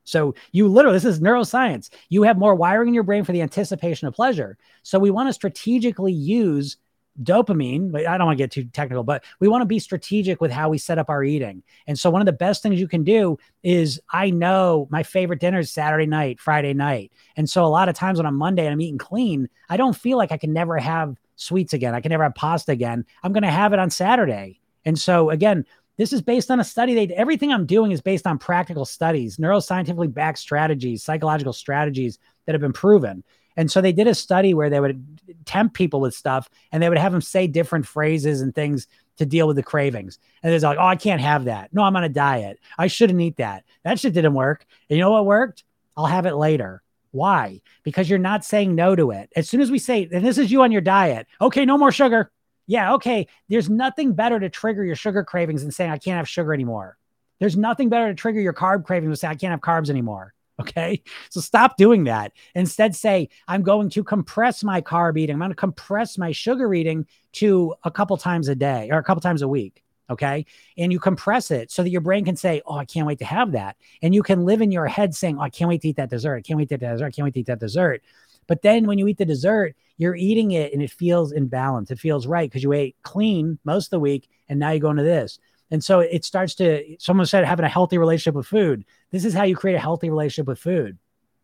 Speaker 1: So you literally, this is neuroscience. You have more wiring in your brain for the anticipation of pleasure. So we want to strategically use dopamine. I don't want to get too technical, but we want to be strategic with how we set up our eating. And so one of the best things you can do is I know my favorite dinner is Saturday night, Friday night. And so a lot of times on a Monday and I'm eating clean, I don't feel like I can never have sweets again. I can never have pasta again. I'm going to have it on Saturday. And so again, this is based on a study. They everything I'm doing is based on practical studies, neuroscientifically backed strategies, psychological strategies that have been proven. And so they did a study where they would tempt people with stuff and they would have them say different phrases and things to deal with the cravings. And it's like, oh, I can't have that. No, I'm on a diet. I shouldn't eat that. That shit didn't work. And you know what worked? I'll have it later. Why? Because you're not saying no to it. As soon as we say, and this is you on your diet, okay, no more sugar yeah, okay, there's nothing better to trigger your sugar cravings than saying, I can't have sugar anymore. There's nothing better to trigger your carb cravings than saying, I can't have carbs anymore. Okay. So stop doing that. Instead, say, I'm going to compress my carb eating. I'm going to compress my sugar eating to a couple times a day or a couple times a week. Okay. And you compress it so that your brain can say, Oh, I can't wait to have that. And you can live in your head saying, Oh, I can't wait to eat that dessert. I can't wait to eat that dessert. I can't wait to eat that dessert. But then when you eat the dessert, you're eating it and it feels in balance. It feels right because you ate clean most of the week and now you go into this. And so it starts to, someone said, having a healthy relationship with food. This is how you create a healthy relationship with food.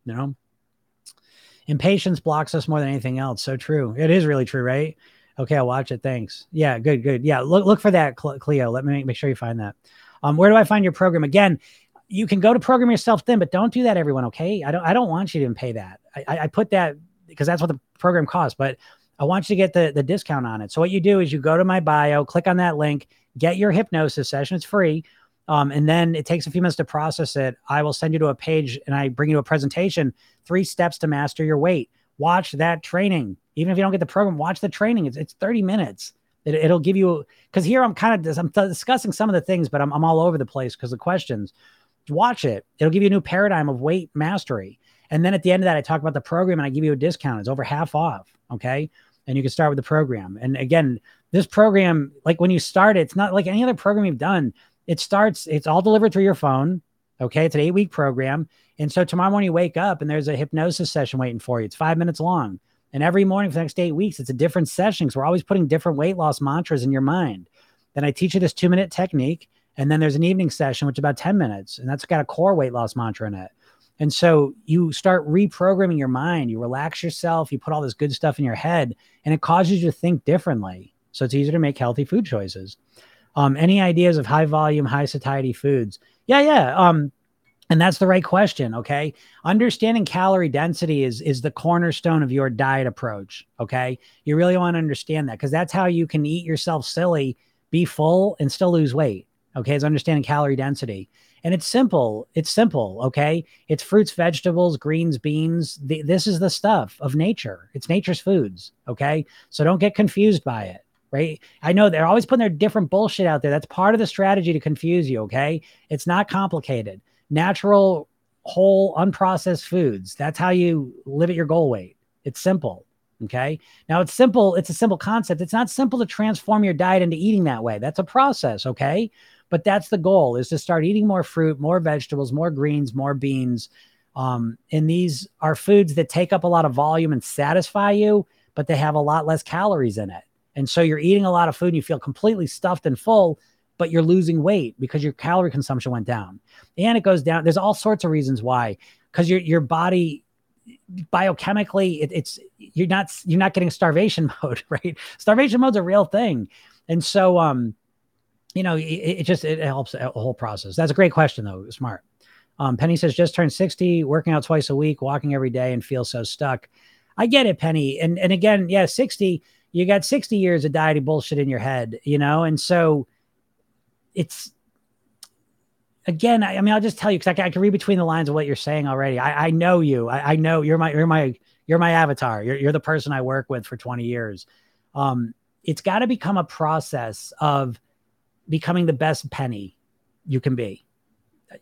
Speaker 1: You know, impatience blocks us more than anything else. So true. It is really true, right? Okay, I'll watch it. Thanks. Yeah, good, good. Yeah, look look for that, Cleo. Let me make, make sure you find that. Um, where do I find your program? Again, you can go to program yourself thin, but don't do that, everyone. Okay, I don't I don't want you to pay that. I, I put that because that's what the program costs. But I want you to get the, the discount on it. So what you do is you go to my bio, click on that link, get your hypnosis session. It's free. Um, and then it takes a few minutes to process it. I will send you to a page and I bring you a presentation, three steps to master your weight. Watch that training. Even if you don't get the program, watch the training. It's, it's 30 minutes. It, will give you, because here I'm kind of, I'm discussing some of the things, but I'm, I'm all over the place because the questions. Watch it. It'll give you a new paradigm of weight mastery. And then at the end of that, I talk about the program and I give you a discount. It's over half off. Okay. And you can start with the program. And again, this program, like when you start it, it's not like any other program you've done. It starts, it's all delivered through your phone. Okay. It's an eight week program. And so tomorrow morning you wake up and there's a hypnosis session waiting for you. It's five minutes long. And every morning for the next eight weeks, it's a different session because we're always putting different weight loss mantras in your mind. Then I teach you this two minute technique. And then there's an evening session, which is about 10 minutes. And that's got a core weight loss mantra in it. And so you start reprogramming your mind, you relax yourself, you put all this good stuff in your head, and it causes you to think differently. So it's easier to make healthy food choices. Um, any ideas of high volume, high satiety foods? Yeah, yeah. Um, and that's the right question. Okay. Understanding calorie density is is the cornerstone of your diet approach. Okay. You really want to understand that because that's how you can eat yourself silly, be full, and still lose weight. Okay. Is understanding calorie density. And it's simple. It's simple. Okay. It's fruits, vegetables, greens, beans. The, this is the stuff of nature. It's nature's foods. Okay. So don't get confused by it. Right. I know they're always putting their different bullshit out there. That's part of the strategy to confuse you. Okay. It's not complicated. Natural, whole, unprocessed foods. That's how you live at your goal weight. It's simple. Okay. Now it's simple. It's a simple concept. It's not simple to transform your diet into eating that way. That's a process. Okay. But that's the goal is to start eating more fruit, more vegetables, more greens, more beans. Um, and these are foods that take up a lot of volume and satisfy you, but they have a lot less calories in it. And so you're eating a lot of food and you feel completely stuffed and full, but you're losing weight because your calorie consumption went down. And it goes down. There's all sorts of reasons why. Because your your body biochemically, it, it's you're not you're not getting starvation mode, right? Starvation mode's a real thing. And so um you know, it, it just it helps a whole process. That's a great question though. Smart. Um, Penny says, just turned 60, working out twice a week, walking every day, and feel so stuck. I get it, Penny. And and again, yeah, 60, you got 60 years of dieting bullshit in your head, you know? And so it's again, I, I mean, I'll just tell you because I, I, can read between the lines of what you're saying already. I, I know you. I, I, know you're my you're my you're my avatar. You're, you're the person I work with for 20 years. Um, it's got to become a process of becoming the best penny you can be.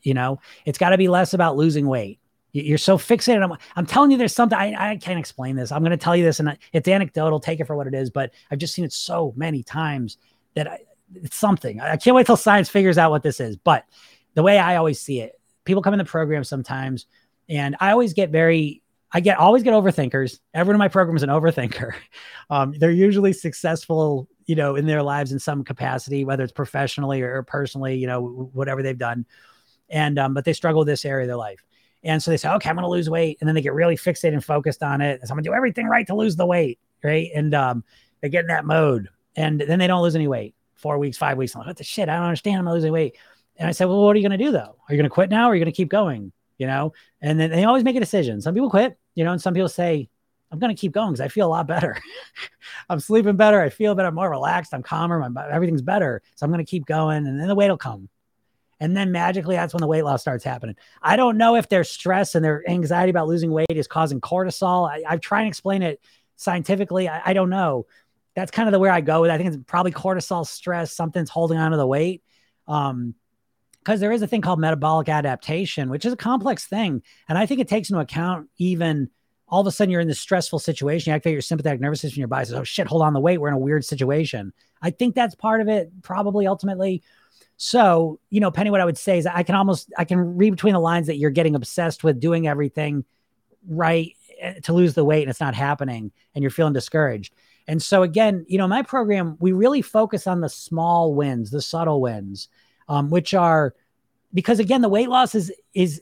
Speaker 1: You know, it's got to be less about losing weight. You're so fixated. I'm, I'm telling you, there's something I, I can't explain this. I'm going to tell you this, and it's anecdotal. Take it for what it is, but I've just seen it so many times that I, it's something. I can't wait till science figures out what this is. But the way I always see it, people come in the program sometimes, and I always get very, I get always get overthinkers. Everyone in my program is an overthinker. Um, they're usually successful, you know, in their lives in some capacity, whether it's professionally or personally, you know, whatever they've done. And um, but they struggle with this area of their life. And so they say, okay, I'm going to lose weight. And then they get really fixated and focused on it. And so I'm going to do everything right to lose the weight. Right. And um, they get in that mode. And then they don't lose any weight. Four weeks, five weeks. I'm like, what the shit? I don't understand. I'm losing weight. And I said, well, what are you going to do though? Are you going to quit now or are you going to keep going? You know, and then they always make a decision. Some people quit, you know, and some people say, I'm going to keep going because I feel a lot better. I'm sleeping better. I feel better. I'm more relaxed. I'm calmer. My, everything's better. So I'm going to keep going and then the weight will come. And then magically, that's when the weight loss starts happening. I don't know if their stress and their anxiety about losing weight is causing cortisol. I, I try and explain it scientifically. I, I don't know. That's kind of the where I go with. I think it's probably cortisol stress. Something's holding on to the weight. Um, because there is a thing called metabolic adaptation, which is a complex thing. And I think it takes into account even all of a sudden you're in this stressful situation. You activate your sympathetic nervous system, your body says, Oh shit, hold on the weight. We're in a weird situation. I think that's part of it, probably ultimately. So, you know, Penny, what I would say is I can almost I can read between the lines that you're getting obsessed with doing everything right eh, to lose the weight and it's not happening and you're feeling discouraged. And so again, you know, my program, we really focus on the small wins, the subtle wins, um, which are because again, the weight loss is is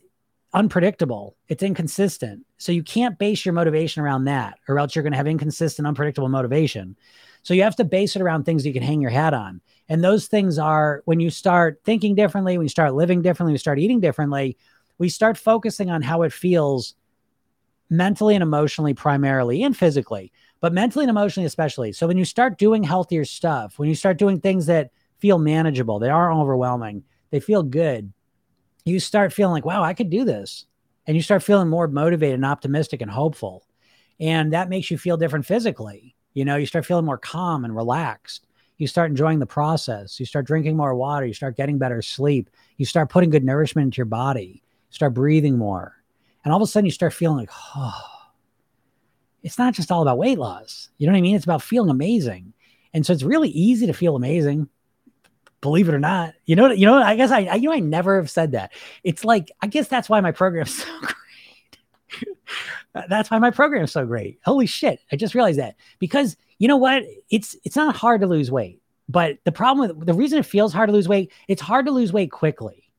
Speaker 1: unpredictable. It's inconsistent. So you can't base your motivation around that, or else you're going to have inconsistent, unpredictable motivation. So you have to base it around things you can hang your hat on. And those things are when you start thinking differently, when you start living differently, when you start eating differently, we start focusing on how it feels mentally and emotionally, primarily and physically, but mentally and emotionally, especially. So when you start doing healthier stuff, when you start doing things that feel manageable, they aren't overwhelming, they feel good, you start feeling like, wow, I could do this. And you start feeling more motivated and optimistic and hopeful. And that makes you feel different physically. You know, you start feeling more calm and relaxed. You start enjoying the process. You start drinking more water. You start getting better sleep. You start putting good nourishment into your body. You start breathing more. And all of a sudden, you start feeling like, oh, it's not just all about weight loss. You know what I mean? It's about feeling amazing. And so it's really easy to feel amazing, believe it or not. You know, you know, I guess I, I you know, I never have said that. It's like, I guess that's why my program's so great. That's why my program is so great. Holy shit. I just realized that because you know what? It's, it's not hard to lose weight, but the problem with the reason it feels hard to lose weight, it's hard to lose weight quickly.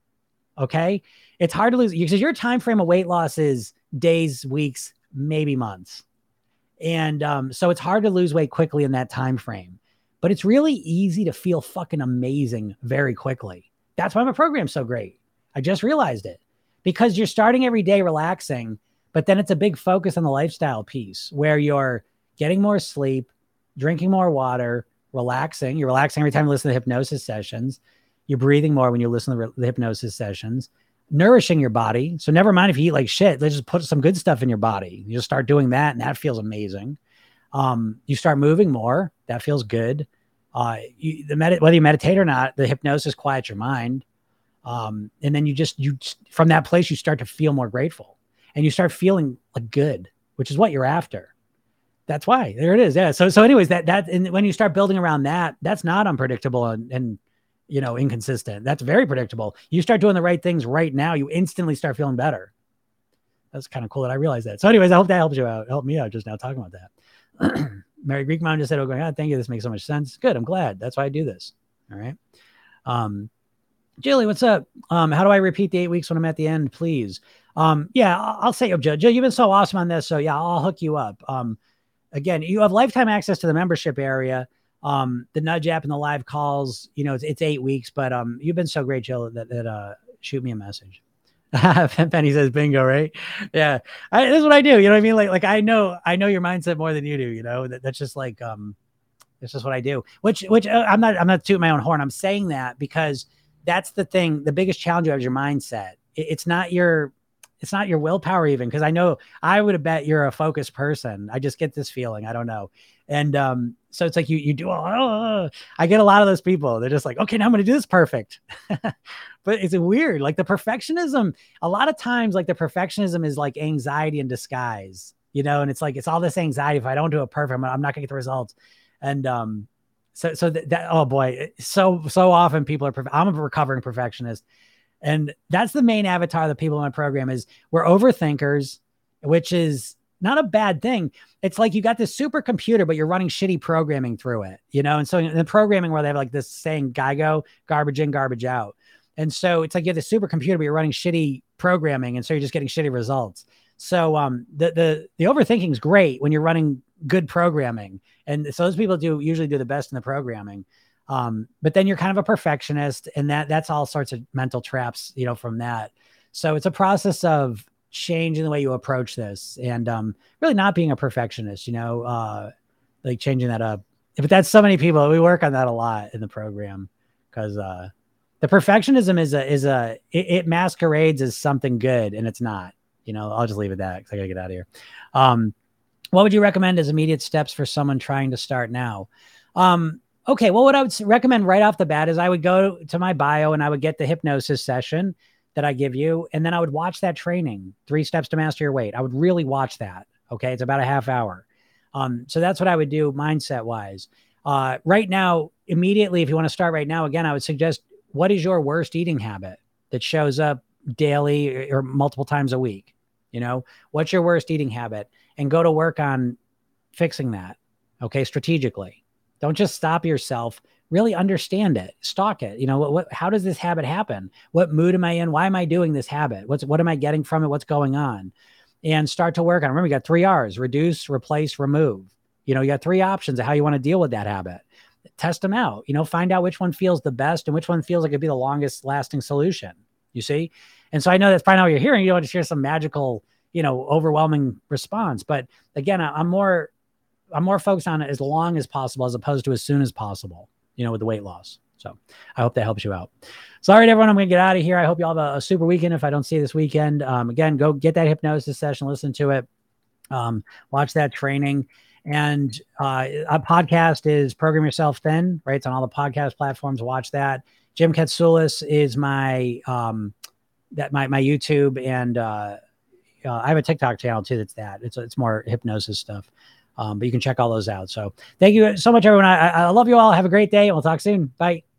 Speaker 1: Okay. It's hard to lose because your time frame of weight loss is days, weeks, maybe months. And um, so it's hard to lose weight quickly in that time frame, but it's really easy to feel fucking amazing very quickly. That's why my program's so great. I just realized it because you're starting every day relaxing but then it's a big focus on the lifestyle piece where you're getting more sleep, drinking more water, relaxing. You're relaxing every time you listen to hypnosis sessions. You're breathing more when you listen to the hypnosis sessions, nourishing your body. So never mind if you eat like shit, let's just put some good stuff in your body. You just start doing that, and that feels amazing. Um, you start moving more, that feels good. Uh, you, the med- whether you meditate or not, the hypnosis quiets your mind, um, and then you just you from that place you start to feel more grateful and you start feeling like good, which is what you're after. That's why there it is. Yeah. So, so anyways, that, that, and when you start building around that, that's not unpredictable and, and, you know, inconsistent. That's very predictable. You start doing the right things right now, you instantly start feeling better. That's kind of cool that I realized that. So, anyways, I hope that helps you out. Help me out just now talking about that. Mary Greek Mom just said, "Oh, going, oh, thank you. This makes so much sense. Good. I'm glad. That's why I do this. All right. Um, Jilly, what's up? Um, how do I repeat the eight weeks when I'm at the end, please? Um, yeah, I'll say, Joe, Joe, you've been so awesome on this. So yeah, I'll hook you up. Um, again, you have lifetime access to the membership area. Um, the nudge app and the live calls, you know, it's, it's eight weeks, but um, you've been so great, Jill, that, that uh, shoot me a message. Penny says bingo, right? Yeah. I, this is what I do. You know what I mean? Like, like I know, I know your mindset more than you do, you know, that, that's just like, um, it's just what I do, which, which uh, I'm not, I'm not tooting my own horn. I'm saying that because that's the thing. The biggest challenge you have is your mindset. It, it's not your, it's not your willpower even. Cause I know I would have bet you're a focused person. I just get this feeling. I don't know. And, um, so it's like you, you do, oh, I get a lot of those people. They're just like, okay, now I'm going to do this perfect. but it's weird. Like the perfectionism, a lot of times, like the perfectionism is like anxiety in disguise, you know, and it's like, it's all this anxiety. If I don't do it perfect, I'm, I'm not gonna get the results. And, um, so, so that, that oh boy, so, so often people are, I'm a recovering perfectionist. And that's the main avatar of the people in my program is we're overthinkers, which is not a bad thing. It's like you got this supercomputer, but you're running shitty programming through it, you know? And so in the programming where they have like this saying GIGO, garbage in, garbage out. And so it's like you have the supercomputer, but you're running shitty programming, and so you're just getting shitty results. So um, the the the overthinking is great when you're running good programming, and so those people do usually do the best in the programming. Um, but then you're kind of a perfectionist, and that that's all sorts of mental traps, you know, from that. So it's a process of changing the way you approach this, and um, really not being a perfectionist, you know, uh, like changing that up. But that's so many people. We work on that a lot in the program because uh, the perfectionism is a is a it, it, masquerades as something good and it's not you know i'll just leave it at that because i gotta get out of here um what would you recommend as immediate steps for someone trying to start now um okay well what i would recommend right off the bat is i would go to my bio and i would get the hypnosis session that i give you and then i would watch that training three steps to master your weight i would really watch that okay it's about a half hour um so that's what i would do mindset wise uh right now immediately if you want to start right now again i would suggest what is your worst eating habit that shows up daily or multiple times a week? You know, what's your worst eating habit? And go to work on fixing that. Okay, strategically. Don't just stop yourself. Really understand it. Stalk it. You know, what, what how does this habit happen? What mood am I in? Why am I doing this habit? What's what am I getting from it? What's going on? And start to work on. Remember, you got three R's: reduce, replace, remove. You know, you got three options of how you want to deal with that habit test them out, you know, find out which one feels the best and which one feels like it'd be the longest lasting solution. You see? And so I know that's probably not what you're hearing. You don't just hear some magical, you know, overwhelming response. But again, I, I'm more I'm more focused on it as long as possible as opposed to as soon as possible, you know, with the weight loss. So I hope that helps you out. So, all right, everyone, I'm going to get out of here. I hope you all have a, a, super weekend. If I don't see you this weekend, um, again, go get that hypnosis session, listen to it, um, watch that training. And uh, a podcast is Program Yourself Thin, right? It's on all the podcast platforms. Watch that. Jim Katsoulis is my um, that my my YouTube and uh, uh, I have a TikTok channel too. That's that. It's it's more hypnosis stuff. Um, but you can check all those out. So thank you so much, everyone. I, I love you all. Have a great day. We'll talk soon. Bye.